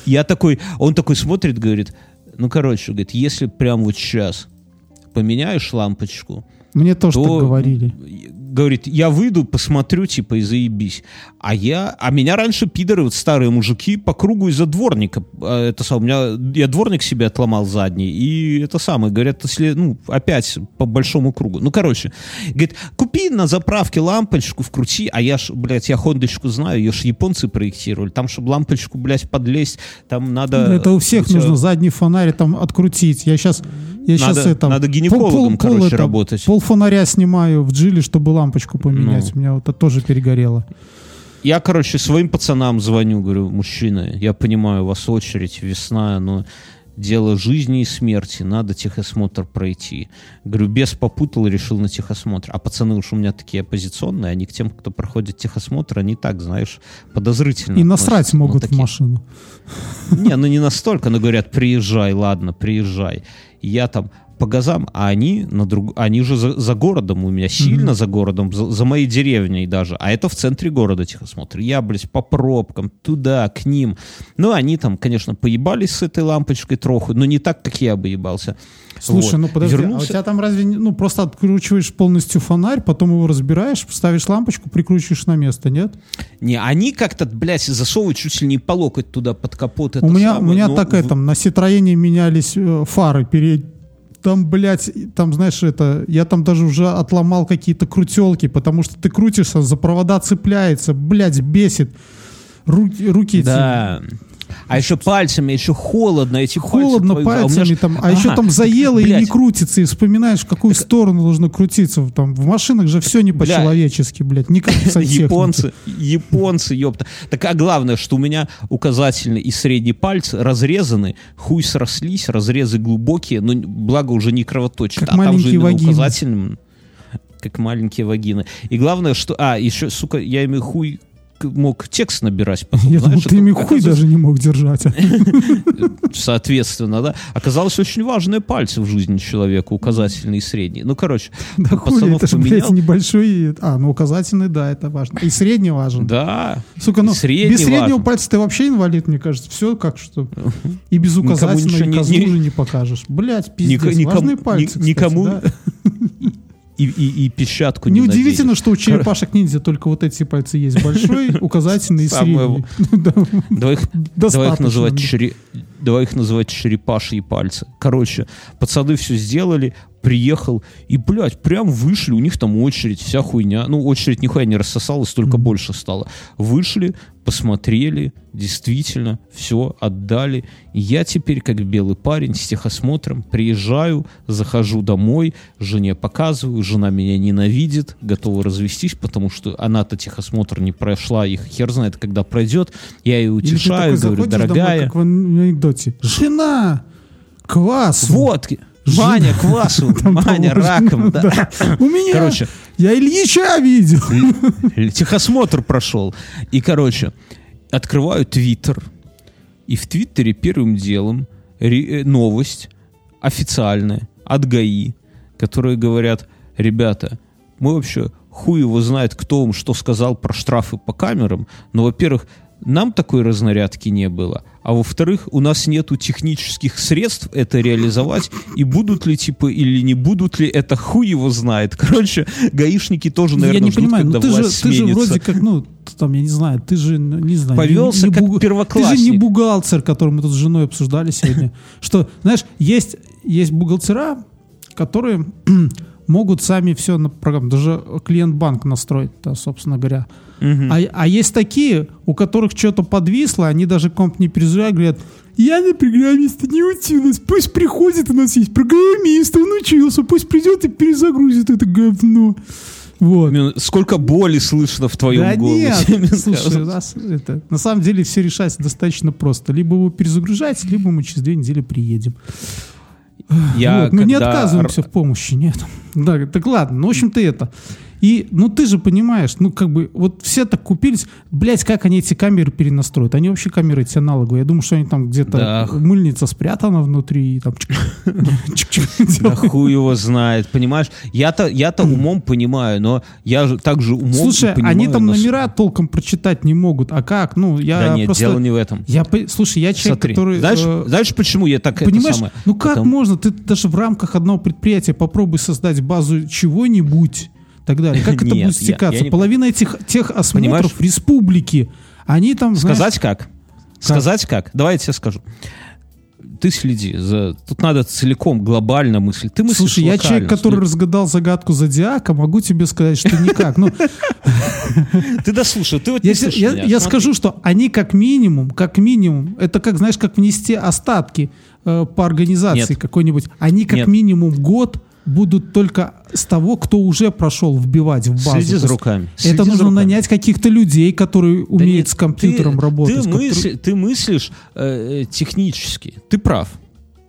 Я такой, он такой смотрит, говорит, ну, короче, говорит, если прям вот сейчас поменяешь лампочку, Мне тоже то, так говорили. Говорит, я выйду, посмотрю, типа, и заебись. А я, а меня раньше пидоры, вот старые мужики, по кругу из-за дворника, а, это сам, у меня, я дворник себе отломал задний, и это самое, говорят, если, ну, опять по большому кругу. Ну, короче, говорит, купи на заправке лампочку, вкрути, а я ж, блядь, я хондочку знаю, ее ж японцы проектировали, там, чтобы лампочку, блядь, подлезть, там надо... Это у всех нужно задний фонарь там открутить. Я сейчас, я сейчас Надо- это надо гинекологом, короче, работать. Пол фонаря снимаю в джиле, чтобы лампочку поменять. Ну. У меня вот это тоже перегорело. Я, короче, своим пацанам звоню, говорю, мужчины, я понимаю, у вас очередь, весна, но дело жизни и смерти, надо техосмотр пройти. Говорю, без попутал и решил на техосмотр. А пацаны уж у меня такие оппозиционные, они к тем, кто проходит техосмотр, они так, знаешь, подозрительно И насрать относятся. Ну, могут в такие- машину. Не, ну не настолько, но говорят, приезжай, ладно, приезжай. Я там по газам, а они на друг... они уже за, за городом у меня, сильно за городом, за, за моей деревней даже. А это в центре города техосмотр. Я, блядь, по пробкам, туда, к ним. Ну, они там, конечно, поебались с этой лампочкой троху, но не так, как я бы ебался. Слушай, Вот. ну подожди, а у Вернулся- тебя там разве, ну просто откручиваешь полностью фонарь, потом его разбираешь, ставишь лампочку, прикручиваешь на место, нет? Не, они как-то, блядь, засовывают чуть ли не по локоть туда под капот. у меня, у самое, меня но так это, на Ситроене менялись э, фары перед там, блядь, там, знаешь, это, я там даже уже отломал какие-то крутелки, потому что ты крутишься, за провода цепляется, блядь, бесит. Руки, руки эти- Да. А еще пальцами, еще холодно, эти пальцы холодно меня пальцами, там, а еще там заело и не крутится, и вспоминаешь, в какую сторону должно крутиться. Там, в машинах же все не по-человечески, блядь, не как. Японцы, японцы, ёпта. Так а главное, что у меня указательный и средний пальцы разрезаны, хуй срослись, разрезы глубокие, но благо уже не кровоточат. Как а там же именно указательным, как маленькие вагины. И главное, что... А, еще, сука, я имею хуй мог текст набирать. потом, Я думал, знаешь, ты это ими хуй даже не мог держать. Соответственно, да. Оказалось очень важные пальцы в жизни человека, указательный и средний. Ну, короче, Да хули, пацанов это же, блядь, небольшой... А, ну указательный, да, это важно. И средний важен. Да. Сука, ну средний без среднего важен. пальца ты вообще инвалид, мне кажется. Все как что. И без указательного и не- козу не- не покажешь. Блять, пиздец. Никому- Важные пальцы, ни- кстати, никому да. И, и, и печатку не Неудивительно, что у черепашек ниндзя только вот эти пальцы есть. Большой, указательный и средний. Давай их называть черепашьи пальцы. Короче, пацаны все сделали, приехал, и, блядь, прям вышли, у них там очередь, вся хуйня. Ну, очередь нихуя не рассосалась, только больше стало. Вышли, посмотрели, действительно, все, отдали. И я теперь, как белый парень, с техосмотром, приезжаю, захожу домой, жене показываю, жена меня ненавидит, готова развестись, потому что она-то техосмотр не прошла, их хер знает, когда пройдет. Я ее утешаю, говорю, заходишь домой, дорогая, как в анекдоте. Жена! Квас! водки, Ваня, квасу, Там положено, раком, да. У меня! Короче, Я Ильича видел! Техосмотр прошел. И, короче, открываю Твиттер. И в Твиттере первым делом э, новость официальная от ГАИ, которые говорят, ребята, мы вообще хуй его знает, кто вам что сказал про штрафы по камерам, но, во-первых, нам такой разнарядки не было, а во-вторых, у нас нету технических средств это реализовать, и будут ли, типа, или не будут ли, это хуй его знает. Короче, гаишники тоже, наверное, я не ждут, понимаю, ну когда ты же, власть ты же сменится. вроде как, ну, там, я не знаю, ты же, ну, не знаю... Повелся не, не как буг- Ты же не первоклассник. бухгалтер, который мы тут с женой обсуждали сегодня. Что, знаешь, есть, есть бухгалтера, которые могут сами все даже клиент-банк настроить, собственно говоря. Мгм. А, а есть такие, у которых что-то подвисло, они даже комп не перезагружают, говорят, я на программиста не училась, пусть приходит, у нас есть программист, он учился, пусть придет и перезагрузит это говно. Вот. Сколько боли слышно в твоем Да голосе. нет, слушай, нас это, на самом деле все решается достаточно просто. Либо вы перезагружаете, либо мы через две недели приедем. Я Вот, ну не отказываемся в помощи, нет. Да, так ладно, ну в общем-то это. И, ну ты же понимаешь, ну как бы, вот все так купились, блять, как они эти камеры перенастроят? Они вообще камеры эти аналоговые. Я думаю, что они там где-то, Да. мыльница спрятана внутри, и там Да хуй его знает, понимаешь? Я-то я-то умом понимаю, но я же также умом Слушай, они там номера толком прочитать не могут. А как? Ну, я Да нет, дело не в этом. Я, слушай, я человек, который... знаешь, э, знаешь, почему я так Понимаешь, ну как можно? Ты даже в рамках одного предприятия попробуй создать базу чего-нибудь так далее. Как это будет стекаться? Половина этих тех осмотров республики, они там, Сказать как? Сказать как? Давай я тебе скажу. Ты следи за... Тут надо целиком, глобально мыслить. Ты мыслишь Слушай, я человек, который разгадал загадку зодиака, могу тебе сказать, что никак. Ну, Ты дослушай, ты вот я, не я- меня, я скажу, что они как минимум, как минимум, это как, знаешь, как внести остатки э, по организации какой-нибудь. Они как Нет. минимум год будут только с того, кто уже прошел вбивать в базу. Следи за руками. Следи Это нужно руками. нанять каких-то людей, которые Да умеют нет, с компьютером ты, работать. Ты, мысли- ты мыслишь э, э, технически. Ты прав.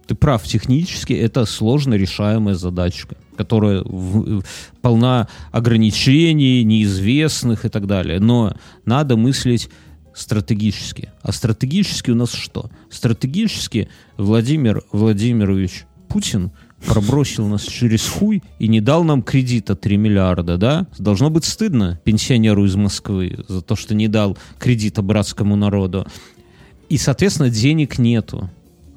Ты прав. Технически это сложно решаемая задачка, которая в- в- полна ограничений, неизвестных и так далее. Но надо мыслить стратегически. А стратегически у нас что? Стратегически Владимир Владимирович Путин пробросил нас через хуй и не дал нам кредита 3 миллиарда, да? Должно быть стыдно пенсионеру из Москвы за то, что не дал кредита братскому народу. И, соответственно, денег нету.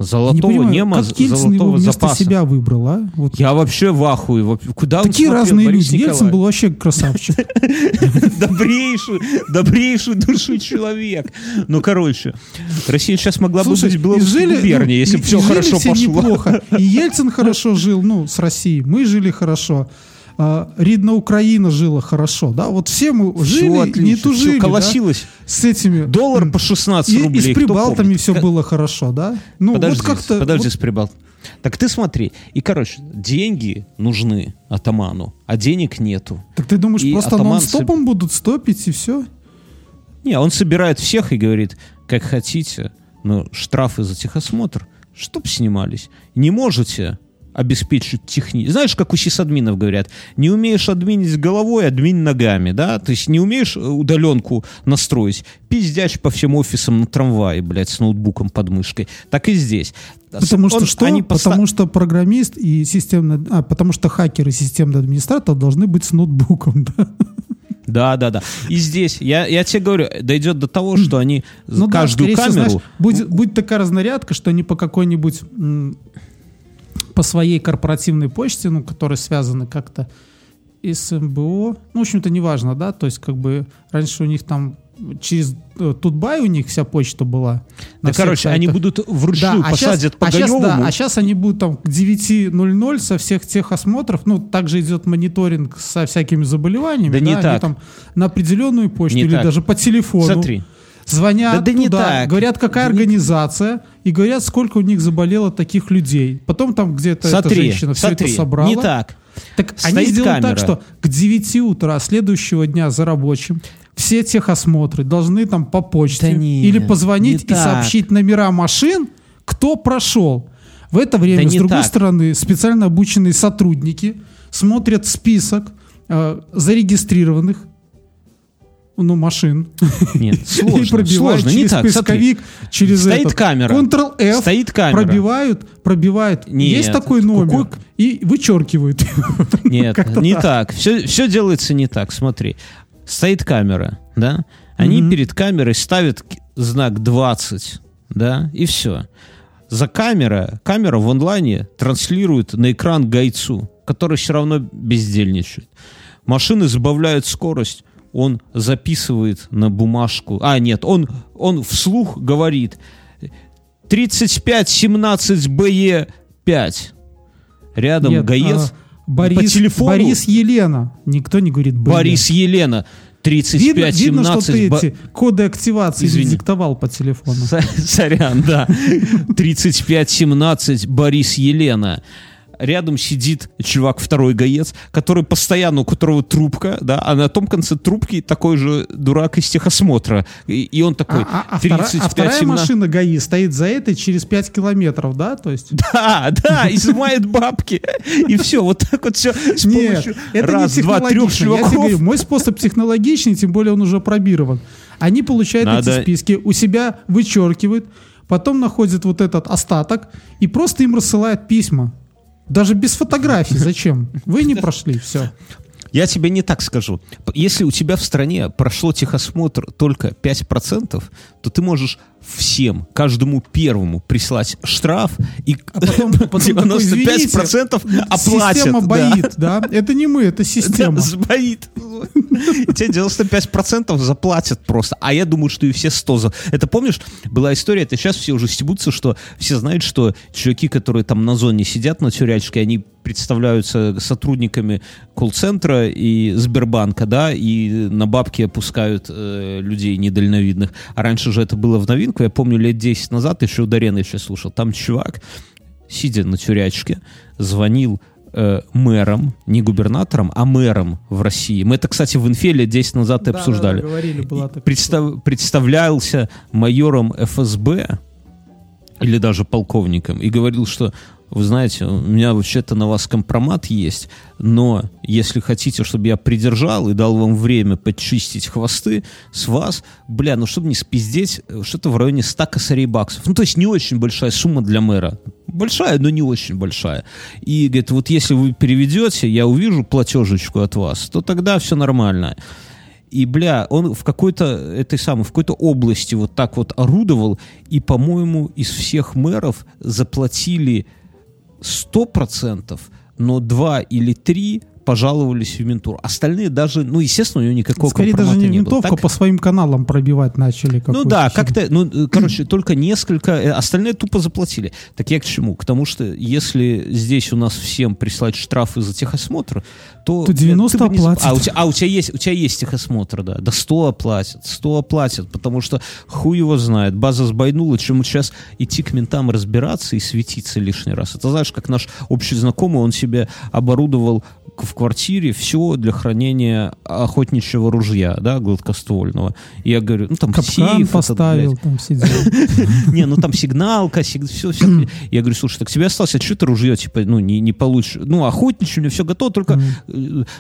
Я не Золотого понимаю, нема, как Ельцин его золотого вместо запаса. себя выбрал, а? Вот. Я вообще в ахуе. Куда он Такие смотрел, разные Борис люди. Ельцин Николаевич? был вообще красавчик. добрейший, добрейший души человек. Ну, короче, Россия сейчас могла бы быть белорусской губернией, если бы все хорошо пошло. неплохо. И Ельцин хорошо жил, ну, с Россией. Мы жили хорошо. А, Ридна Украина жила хорошо, да? Вот все мы жили, не отлично, тужили, всё да? колосилось. С этими... Доллар по 16 И, рублей. и с прибалтами все Как- было хорошо, да? Ну, Подожди, вот как-то... подожди вот- с прибалт. Так ты смотри, и, короче, деньги нужны атаману, а денег нету. так ты думаешь, и просто нон-стопом будут стопить и все? Не, он собирает всех и говорит, как хотите, но штрафы за техосмотр, чтоб снимались. Не можете, обеспечить техни... Знаешь, как у сисадминов говорят, не умеешь админить головой, админ ногами, да? То есть не умеешь э, удаленку настроить, пиздяч по всем офисам на трамвае, блядь, с ноутбуком под мышкой. Так и здесь. Потому что Он- что? они поста- Потому что программист и системный... А, потому что хакер и системный администратор должны быть с ноутбуком, да? Да, да, да. И здесь, я, я тебе говорю, дойдет до того, что они Ну да, каждую всего, камеру... знаешь, будет, будет такая разнарядка, что они по какой-нибудь по своей корпоративной почте, ну, которые связаны как-то с МБО, ну, в общем-то, неважно, да, то есть, как бы, раньше у них там через э, Тутбай у них вся почта была. Да, короче, они сайтах. будут вручную а посадят щас, по а щас, да, а сейчас они будут там к 9.00 со всех тех осмотров, ну, также идет мониторинг со всякими заболеваниями, Да не они так. там на определенную почту Не или так. даже по телефону Смотри. Звонят Да- да не туда, так. говорят, какая Да не- организация, и говорят, сколько у них заболело таких людей. Потом там где-то эта женщина все смотри, это собрала. не так. Так они Стоит сделают камера. так, что к 9 утра следующего дня за рабочим все техосмотры должны там по почте Да нет, или позвонить не и так. сообщить номера машин, кто прошел. В это время, Да с не другой так. стороны, специально обученные сотрудники смотрят список э, зарегистрированных ну, машин. Нет, и сложно, пробивают сложно, не через так. поисковик, через Стоит этот. камера. Ctrl-F, Стоит камера. пробивают, пробивают. Нет, Есть такой номер. какой- И вычеркивают. Нет, не так. так. Все, все делается не так. Смотри, стоит камера, да? Они Мгм. перед камерой ставят знак 20, да, и все. За камера, камера в онлайне транслирует на экран гайцу, который все равно бездельничает. Машины забавляют скорость, он записывает на бумажку. А, нет, он, он вслух говорит 3517 БЕ 5. Рядом Нет, гаец. а, Борис, по телефону- Борис Елена. Никто не говорит Б. Борис Елена. Видно, 35 видно, что 17 ты Бо- эти коды активации Извини. диктовал по телефону. Со- Сорян, да. 35-17 Борис Елена. Рядом сидит чувак, второй гаец, который постоянно, у которого трубка, да, а на том конце трубки такой же дурак из техосмотра. И, и он такой, А, а- а вторая, а 35 вторая 17 машина ГАИ стоит за этой через 5 километров, да? То есть... Да, да, изымает бабки. И все, вот так вот все с Нет, помощью это раз, два, трех. Я чуваков. говорю, мой способ технологичный, тем более он уже пробирован. Они получают Надо- эти списки, у себя вычеркивают, потом находят вот этот остаток и просто им рассылают письма. Даже без фотографий. Зачем? Вы не прошли, все. Я тебе не так скажу. Если у тебя в стране прошло техосмотр только 5%, то ты можешь всем, каждому первому прислать штраф, и А потом, потом такой, 95% «Извините, оплатят. Система да. боит, да? Это не мы, это Да, система. сбоит. И тебе 95% заплатят просто. А я думаю, что и все 100 за... Это помнишь, была история, это сейчас все уже стебутся, что все знают, что чуваки, которые там на зоне сидят на тюрячке, они представляются сотрудниками колл-центра и Сбербанка, да, и на бабки опускают э, людей недальновидных. А раньше же это было в новинку. Я помню, лет 10 назад, еще у Дарена еще слушал, там чувак, сидя на тюрячке, звонил э, мэром, не губернатором, а мэром в России. Мы это, кстати, в инфе лет 10 назад и Да, обсуждали. да, да, говорили, была такая Представ- представлялся майором ФСБ или даже полковником и говорил, что вы знаете, у меня вообще-то на вас компромат есть, но если хотите, чтобы я придержал и дал вам время подчистить хвосты, с вас, бля, ну чтобы не спиздеть, что-то в районе 100 косарей баксов. Ну то есть не очень большая сумма для мэра. Большая, но не очень большая. И говорит, вот если вы переведете, я увижу платежечку от вас, то тогда все нормально. И, бля, он в какой-то этой самой, в какой-то области вот так вот орудовал, и, по-моему, из всех мэров заплатили 100%, но 2 или 3 пожаловались в ментур. Остальные даже, ну, естественно, у него никакого Скорее даже не не винтовку, Так- по своим каналам пробивать начали. ну да, как-то, ну, короче, только несколько, э, остальные тупо заплатили. Так я к чему? К тому, что если здесь у нас всем прислать штрафы за техосмотр, то... То 90 ты зап- оплатят. А у, тебя, а у тебя есть, у тебя есть техосмотр, да. Да 100 оплатят, 100 оплатят, потому что хуй его знает. База сбойнула, чем сейчас идти к ментам разбираться и светиться лишний раз. Это знаешь, как наш общий знакомый, он себе оборудовал в квартире все для хранения охотничьего ружья, да, гладкоствольного. И я говорю, ну там Капкан сейф этот, поставил, блядь. там сидел. Не, ну там сигналка, все, все. Я говорю, слушай, так тебе осталось, а что ты ружье, типа, ну, не, не получишь? Ну, охотничье, у меня все готово, только...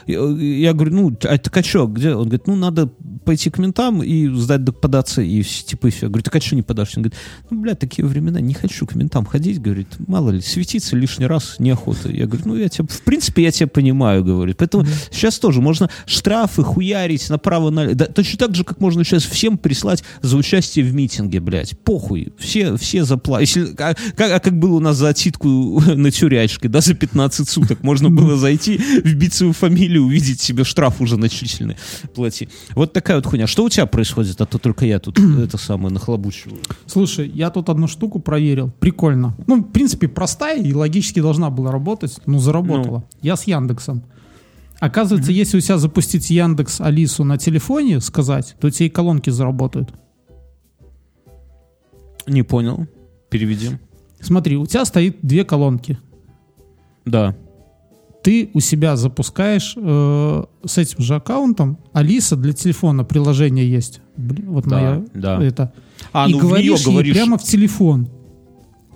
Я говорю, ну, а так а где? Он говорит, ну, надо пойти к ментам и сдать, податься, и типа, и все. Я говорю, так а что не подашь? Он говорит, ну, блядь, такие времена, не хочу к ментам ходить, говорит, мало ли, светиться лишний раз неохота. Я говорю, ну, я тебя, в принципе, я тебя понимаю, говорит. Поэтому сейчас тоже можно штрафы хуярить направо на да, точно так же, как можно сейчас всем прислать за участие в митинге, блядь. Похуй. Все, все заплатят. Если, а, как, а как было у нас за отсидку на тюрячке, да, за 15 суток, можно было зайти, вбить свою фамилию, увидеть себе штраф уже начисленный, плати. Вот такая вот хуйня. Что у тебя происходит, а то только я тут это самое нахлобучиваю. Слушай, я тут одну штуку проверил. Прикольно. Ну, в принципе, простая и логически должна была работать. Ну, заработала. Я с Яндексом. Оказывается, если у себя запустить Яндекс Алису на телефоне, сказать, то тебе и колонки заработают. Не понял. Переведи. Смотри, у тебя стоит две колонки. Да. Ты у себя запускаешь э, с этим же аккаунтом Алиса для телефона приложение есть. Блин, вот Да, моя да. это. А, и ну говоришь ей говоришь. прямо в телефон.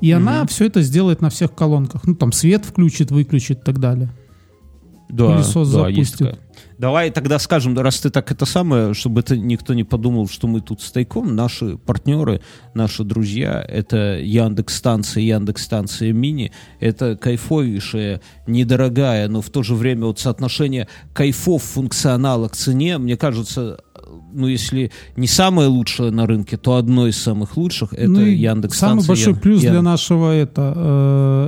И она все это сделает на всех колонках. Ну, там свет включит, выключит и так далее. Да, пылесос да, есть запустит. такая. Давай тогда скажем, раз ты так это самое, чтобы это никто не подумал, что мы тут с тайком, наши партнеры, наши друзья, это Яндекс станция, Яндекс станция мини, это кайфовейшая, недорогая, но в то же время вот соотношение кайфов функционала к цене, мне кажется, ну если не самое лучшее на рынке, то одно из самых лучших это Ну Яндекс Самый большой Ян- плюс для Ян- нашего это,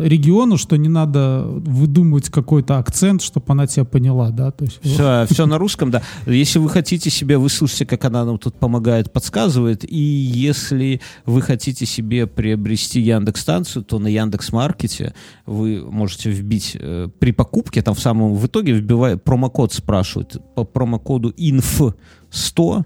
э, региона, что не надо выдумывать какой-то акцент, чтобы она тебя поняла, да? То есть, Все, все на русском, да. Если вы хотите себе, вы слушайте, как она нам тут помогает, подсказывает. И если вы хотите себе приобрести Яндекс станцию, то на Яндекс Маркете вы можете вбить э, при покупке, там в самом в итоге вбивая промокод спрашивают по промокоду INF 100 100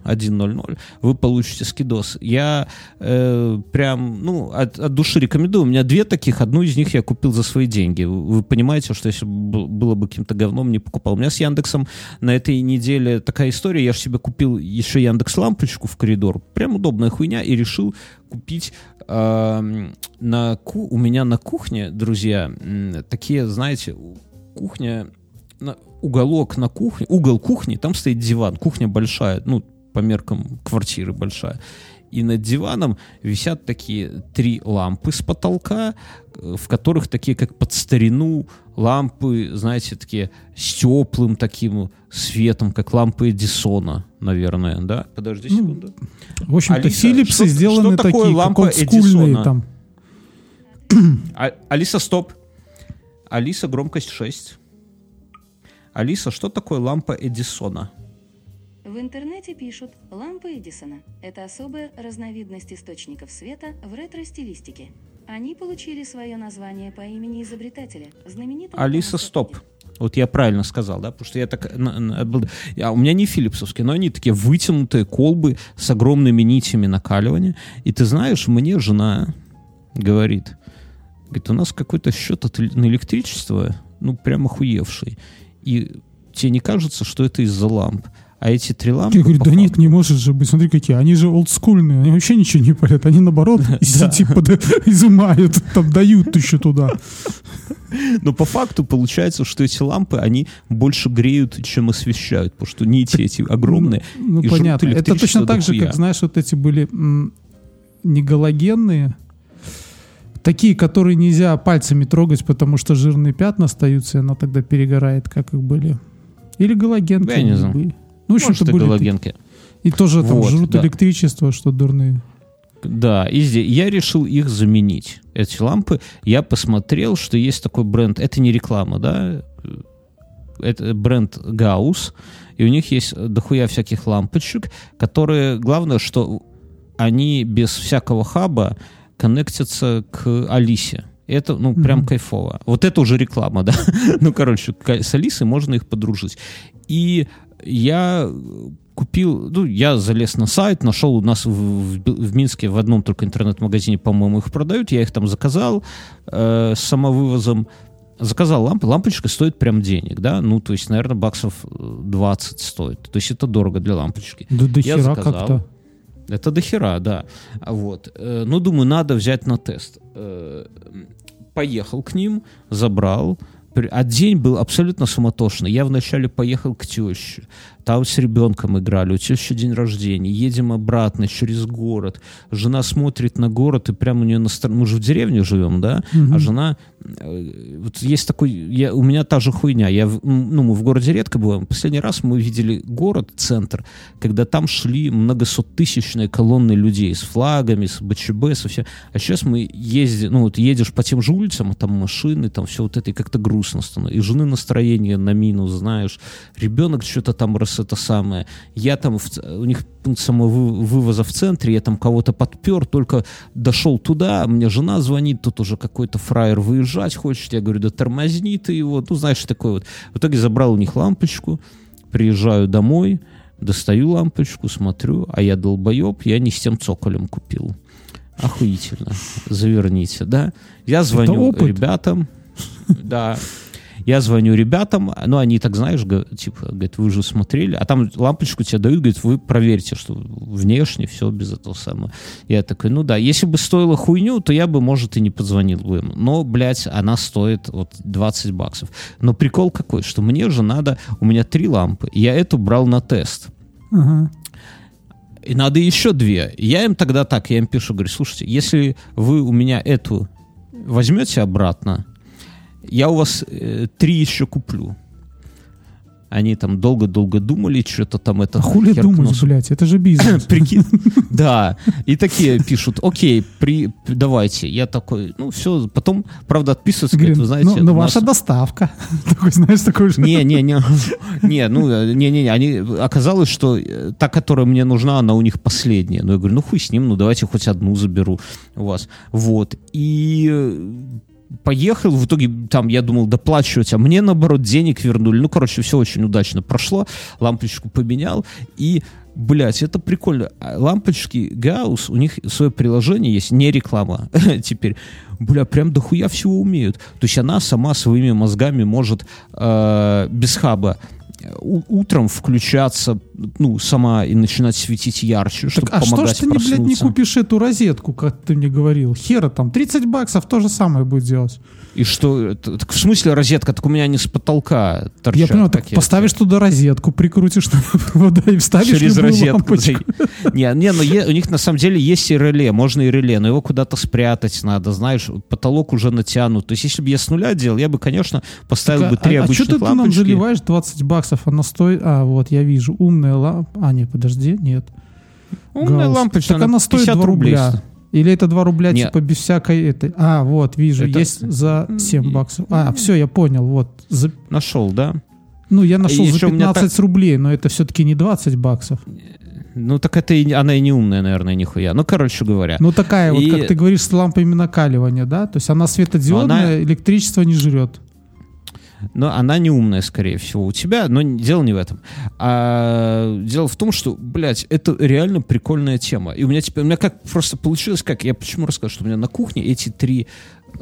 вы получите скидос. Я э, прям, ну, от, от души рекомендую. У меня две таких, одну из них я купил за свои деньги. Вы понимаете, что если бы было бы каким-то говном, не покупал. У меня с Яндексом на этой неделе такая история. Я же себе купил еще Яндекс лампочку в коридор. Прям удобная хуйня. И решил купить эм, на ку- у меня на кухне, друзья, такие, знаете, кухня на- уголок на кухне, угол кухни, там стоит диван, кухня большая, ну, по меркам квартиры большая. И над диваном висят такие три лампы с потолка, э, в которых такие, как под старину, лампы, знаете, такие с теплым таким светом, как лампы Эдисона, наверное, да? Подожди Ну, секунду. В общем-то, Алиса, Филипсы что- сделаны что такое такие, как лампа Эдисона? там. А- Алиса, стоп. Алиса, громкость 6. Алиса, что такое лампа Эдисона? В интернете пишут «лампы Эдисона». Это особая разновидность источников света в ретро-стилистике. Они получили свое название по имени изобретателя, знаменитого Алиса, стоп. Вот я правильно сказал, да? Потому что я так... а у меня не филипсовские, но они такие вытянутые колбы с огромными нитями накаливания. И ты знаешь, мне жена говорит, говорит, у нас какой-то счет на электричество, ну, прям охуевший. И тебе не кажется, что это из-за ламп? А эти три лампы... Я говорю, да факту- нет, не может же быть. Смотри, какие. Они же олдскульные. Они вообще ничего не парят. Они наоборот из Да. сети изымают, там дают еще туда. Но по факту получается, что эти лампы, они больше греют, чем освещают, потому что нити эти огромные. Ну, жрут понятно. Это точно так же, как, знаешь, вот эти были не галогенные, такие, которые нельзя пальцами трогать, потому что жирные пятна остаются, и она тогда перегорает, как их были. Или галогенки. Я не знаю. были. Ну, Может, и были галогенки. И тоже там Вот, жрут да. электричество, что дурные. Да, и здесь я решил их заменить. Эти лампы. Я посмотрел, что есть такой бренд. Это не реклама, да? Это бренд Гаус. И у них есть дохуя всяких лампочек, которые, главное, что они без всякого хаба коннектятся к Алисе. Это, ну, прям кайфово. Вот это уже реклама, да? ну, короче, с Алисой можно их подружить. И я купил, ну, я залез на сайт, нашел у нас в, в, в Минске в одном только интернет-магазине, по-моему, их продают, я их там заказал э, с самовывозом, заказал лампы, лампочка стоит прям денег, да, ну, то есть, наверное, баксов э, 20 стоит, то есть это дорого для лампочки. Да до Я заказал. как-то. Это до хера, да. Вот. Э, Ну, думаю, надо взять на тест. Э, Поехал к ним, забрал. А день был абсолютно суматошный. Я вначале поехал к теще. Там с ребенком играли. У тещи день рождения. Едем обратно через город. Жена смотрит на город, и прямо у нее настроение... Мы же в деревне живем, да? А жена... э, Вот есть такой... Я, у меня та же хуйня. Я, ну, мы в городе редко бываем. Последний раз мы видели город, центр, когда там шли многосоттысячные колонны людей с флагами, с БЧБ, со все. А сейчас мы ездим, ну вот едешь по тем же улицам, а там машины, там все вот это, и как-то грустно становится. И жены настроение на минус, знаешь. Ребенок что-то там раз это самое. Я там, в у них пункт самовывоза в центре, я там кого-то подпер, только дошел туда, мне жена звонит, тут уже какой-то фраер выезжать хочет, я говорю, да тормозни ты его, ну знаешь, такой вот. В итоге забрал у них лампочку, приезжаю домой, достаю лампочку, смотрю, а я долбоеб, я не с тем цоколем купил. Охуительно. Заверните, да? Я звоню ребятам, да, я звоню ребятам, ну, они так, знаешь, типа, говорят, вы же смотрели, а там лампочку тебе дают, говорят, вы проверьте, что внешне все без этого самого. Я такой, ну да, если бы стоило хуйню, то я бы, может, и не позвонил бы им. Но, блядь, она стоит вот 20 баксов. Но прикол какой, что мне же надо, у меня три лампы, я эту брал на тест. Ага. И надо еще две. Я им тогда так, я им пишу, говорю, слушайте, если вы у меня эту возьмете обратно, я у вас э, три еще куплю. Они там долго-долго думали, что-то там это... А хули думать, носу. блядь, это же бизнес. Прикинь. Да. И такие пишут, окей, при, давайте. Я такой, ну все. Потом, правда, отписываются, говорят, вы знаете... ну, ну ваша доставка. Такой, знаешь, такой же. не, не, ну, э, не, не, не, они, оказалось, что э, та, которая мне нужна, она у них последняя. Ну, я говорю, ну, хуй с ним, ну, давайте хоть одну заберу у вас. Вот, и э, поехал, в итоге там я думал доплачивать, а мне, наоборот, денег вернули. Ну, короче, все очень удачно прошло, лампочку поменял, и Блять, это прикольно. А Лампочки Гаус, у них свое приложение есть, не реклама теперь. Бля, прям дохуя всего умеют. То есть она сама своими мозгами может э, без хаба утром включаться, ну, сама и начинать светить ярче, чтобы Так, а что ж помогать ты, не, блядь, не купишь эту розетку, как ты мне говорил? Хера там, 30 баксов то же самое будет делать. И что, так в смысле розетка? Так у меня не с потолка торчат. Я понял, так поставишь туда розетку, прикрутишь туда провода и вставишь через розетку. лампочку. Не, не, но у них на самом деле есть и реле, можно и реле, но его куда-то спрятать надо, знаешь, потолок уже натянут. То есть, если бы я с нуля делал, я бы, конечно, поставил Так, бы три а, а обычных что ты нам лампочки. заливаешь 20 баксов? Она стоит... А, вот, я вижу. Умная лампа. А, нет, подожди, нет. Умная Гаусс. лампочка, Так она стоит 50 2 рубля. стоит. Или это 2 рубля, Не. типа, без всякой этой... А, вот, вижу, Это- есть за 7 баксов. А, все, я понял, вот. За- Нашел, да? Ну, я нашел И за еще у меня 15 рублей, но это все-таки не 20 баксов. Ну, так это и, она и не умная, наверное, нихуя. Ну, короче говоря. Ну, такая вот, И- как ты говоришь, с лампами накаливания, да? То есть она светодиодная, она- электричество не жрет. Но она не умная, скорее всего, у тебя, но дело не в этом. А дело в том, что, блядь, это реально прикольная тема. И у меня теперь, у меня как просто получилось, как, я почему рассказал, что у меня на кухне эти три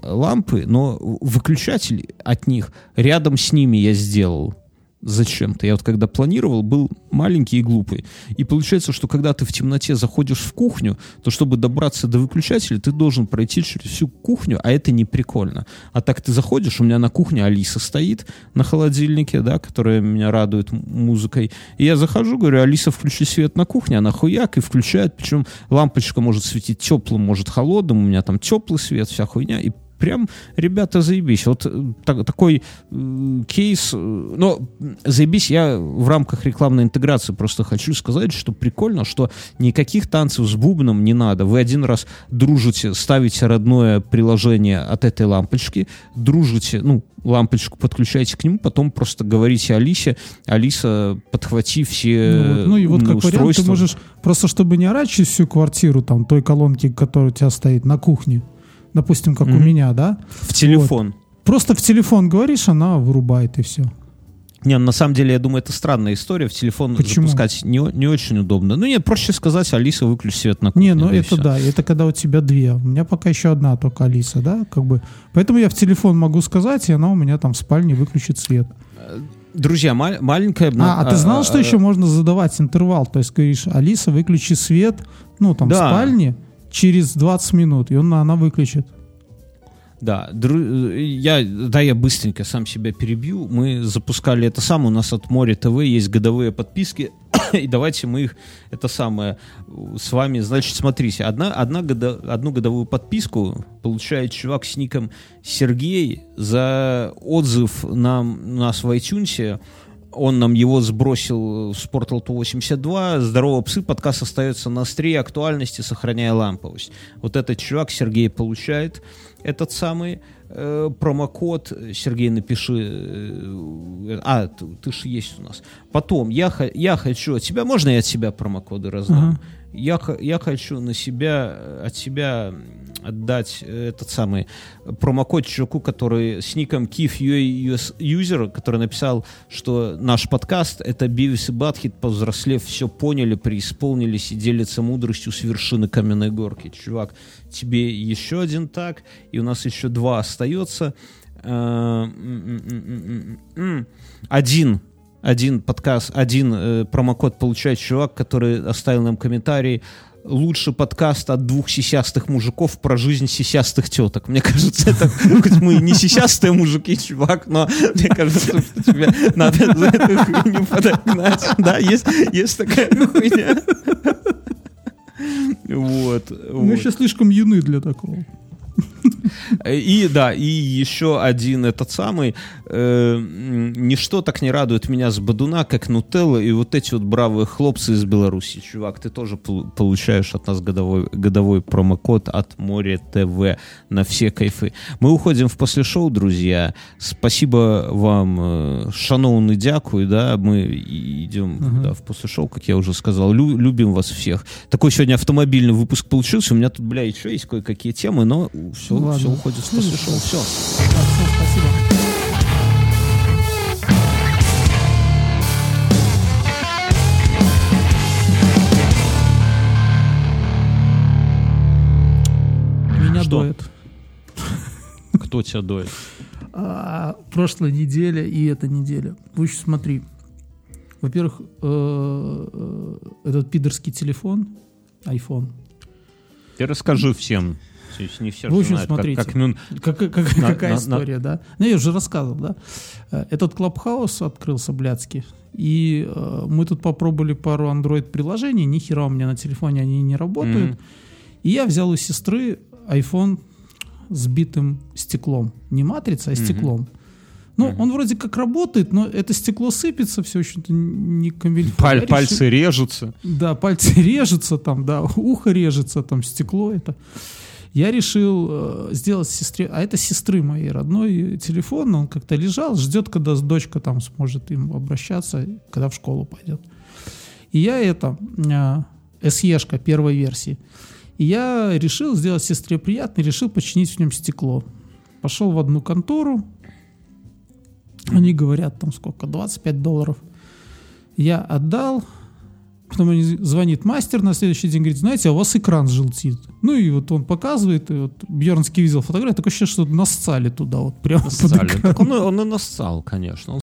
лампы, но выключатель от них рядом с ними я сделал зачем-то. Я вот когда планировал, был маленький и глупый. И получается, что когда ты в темноте заходишь в кухню, то чтобы добраться до выключателя, ты должен пройти через всю кухню, а это не прикольно. А так ты заходишь, у меня на кухне Алиса стоит на холодильнике, да, которая меня радует музыкой. И я захожу, говорю, Алиса, включи свет на кухне, она хуяк и включает, причем лампочка может светить теплым, может холодным, у меня там теплый свет, вся хуйня, и прям, ребята, заебись. Вот э, так- такой э, кейс, э, но заебись, я в рамках рекламной интеграции просто хочу сказать, что прикольно, что никаких танцев с бубном не надо. Вы один раз дружите, ставите родное приложение от этой лампочки, дружите, ну, лампочку подключаете к нему, потом просто говорите Алисе, Алиса, подхвати все Ну, вот, ну и вот как вариант, ты устройства. можешь, просто чтобы не орать через всю квартиру, там, той колонки, которая у тебя стоит на кухне, допустим, как у Мгм. меня, да, В телефон. просто в телефон говоришь, она вырубает и все. Не, на самом деле, я думаю, это странная история. В телефон Почему? запускать не, не очень удобно. Ну, нет, проще сказать, Алиса, выключи свет на кухне. Не, ну да это да, это когда у тебя две. У меня пока еще одна только Алиса, да, как бы. Поэтому я в телефон могу сказать, и она у меня там в спальне выключит свет. Друзья, ма- маленькая... А, а ты знал, что а, еще можно задавать интервал? То есть говоришь, Алиса, выключи свет, ну там в Да. спальне через 20 минут, и он, она выключит. Да, я, да, я быстренько сам себя перебью. Мы запускали это самое, у нас от Море ТВ есть годовые подписки, и давайте мы их, это самое, с вами, значит, смотрите, одна, одна года, одну годовую подписку получает чувак с ником Сергей за отзыв нам, нас в iTunes, он нам его сбросил в Спортлту 82. Здорово, псы. Подкаст остается на острие актуальности, сохраняя ламповость. Вот этот чувак, Сергей, получает этот самый э, промокод. Сергей, напиши. э, а, ты, ты же есть у нас. Потом, я, я хочу от тебя, можно я от себя промокоды раздам? Ага. Я, я хочу на себя, э, от себя отдать э, этот самый промокод чуваку, который с ником Kif User, который написал, что наш подкаст — это Бивис и Батхит, повзрослев, все поняли, преисполнились и делятся мудростью с вершины каменной горки. Чувак, тебе еще один так, и у нас еще два остается. Э. Один один подкаст, один э, промокод получает чувак, который оставил нам комментарий. Лучший подкаст от двух сисястых мужиков про жизнь сисястых теток. Мне кажется, это хоть мы не сисястые мужики, чувак, но мне кажется, что тебе надо за эту хуйню подогнать. Да, есть, есть такая хуйня. Вот. Мы вот. еще слишком юны для такого. И да, и еще один этот самый. э, ничто так не радует меня с Бадуна, как Нутелла и вот эти вот бравые хлопцы из Беларуси. Чувак, ты тоже пол- получаешь от нас годовой, годовой промокод от Море ТВ на все кайфы. Мы уходим в после шоу, друзья. Спасибо вам, э, шановный дякую, да, мы идем да, в после шоу, как я уже сказал. Лю- любим вас всех. Такой сегодня автомобильный выпуск получился. У меня тут, бля, еще есть кое-какие темы, но все, Ладно. все уходит в шоу. Все. Спасибо. Меня Что? доет. Кто тебя доет? А, прошлая неделя и эта неделя. В общем, смотри. Во-первых, э, э, этот пидорский телефон, iPhone. Ты расскажи всем. То есть не все В общем, знают, как- смотрите. как, ну, Как- как- На- какая на- история, да? Ну, я уже рассказывал, да? Э, Этот Клабхаус открылся блядский. И э, мы тут попробовали пару Android-приложений, ни хера у меня на телефоне они не работают. Мгм. И я взял у сестры iPhone с битым стеклом. Не матрица, а стеклом. Ну, он вроде как работает, но это стекло сыпется, все очень-то не комбинировано. паль- пальцы режутся. да, пальцы режутся там, да, ухо режется, там стекло это. Я решил э, сделать сестре, а это сестры моей родной телефон, он как-то лежал, ждет, когда дочка там сможет им обращаться, когда в школу пойдет. И я это, э, SE-шка первой версии. И я решил сделать сестре приятно, решил починить в нем стекло. Пошел в одну контору, они говорят там сколько, 25 долларов. Я отдал, Потом они звонит мастер на следующий день, говорит, знаете, а у вас экран желтит. Ну и вот он показывает, и вот Бьернский видел фотографию, такое ощущение, что нассали туда вот прямо под Нассали. экран. Так он, он и нассал, конечно. Он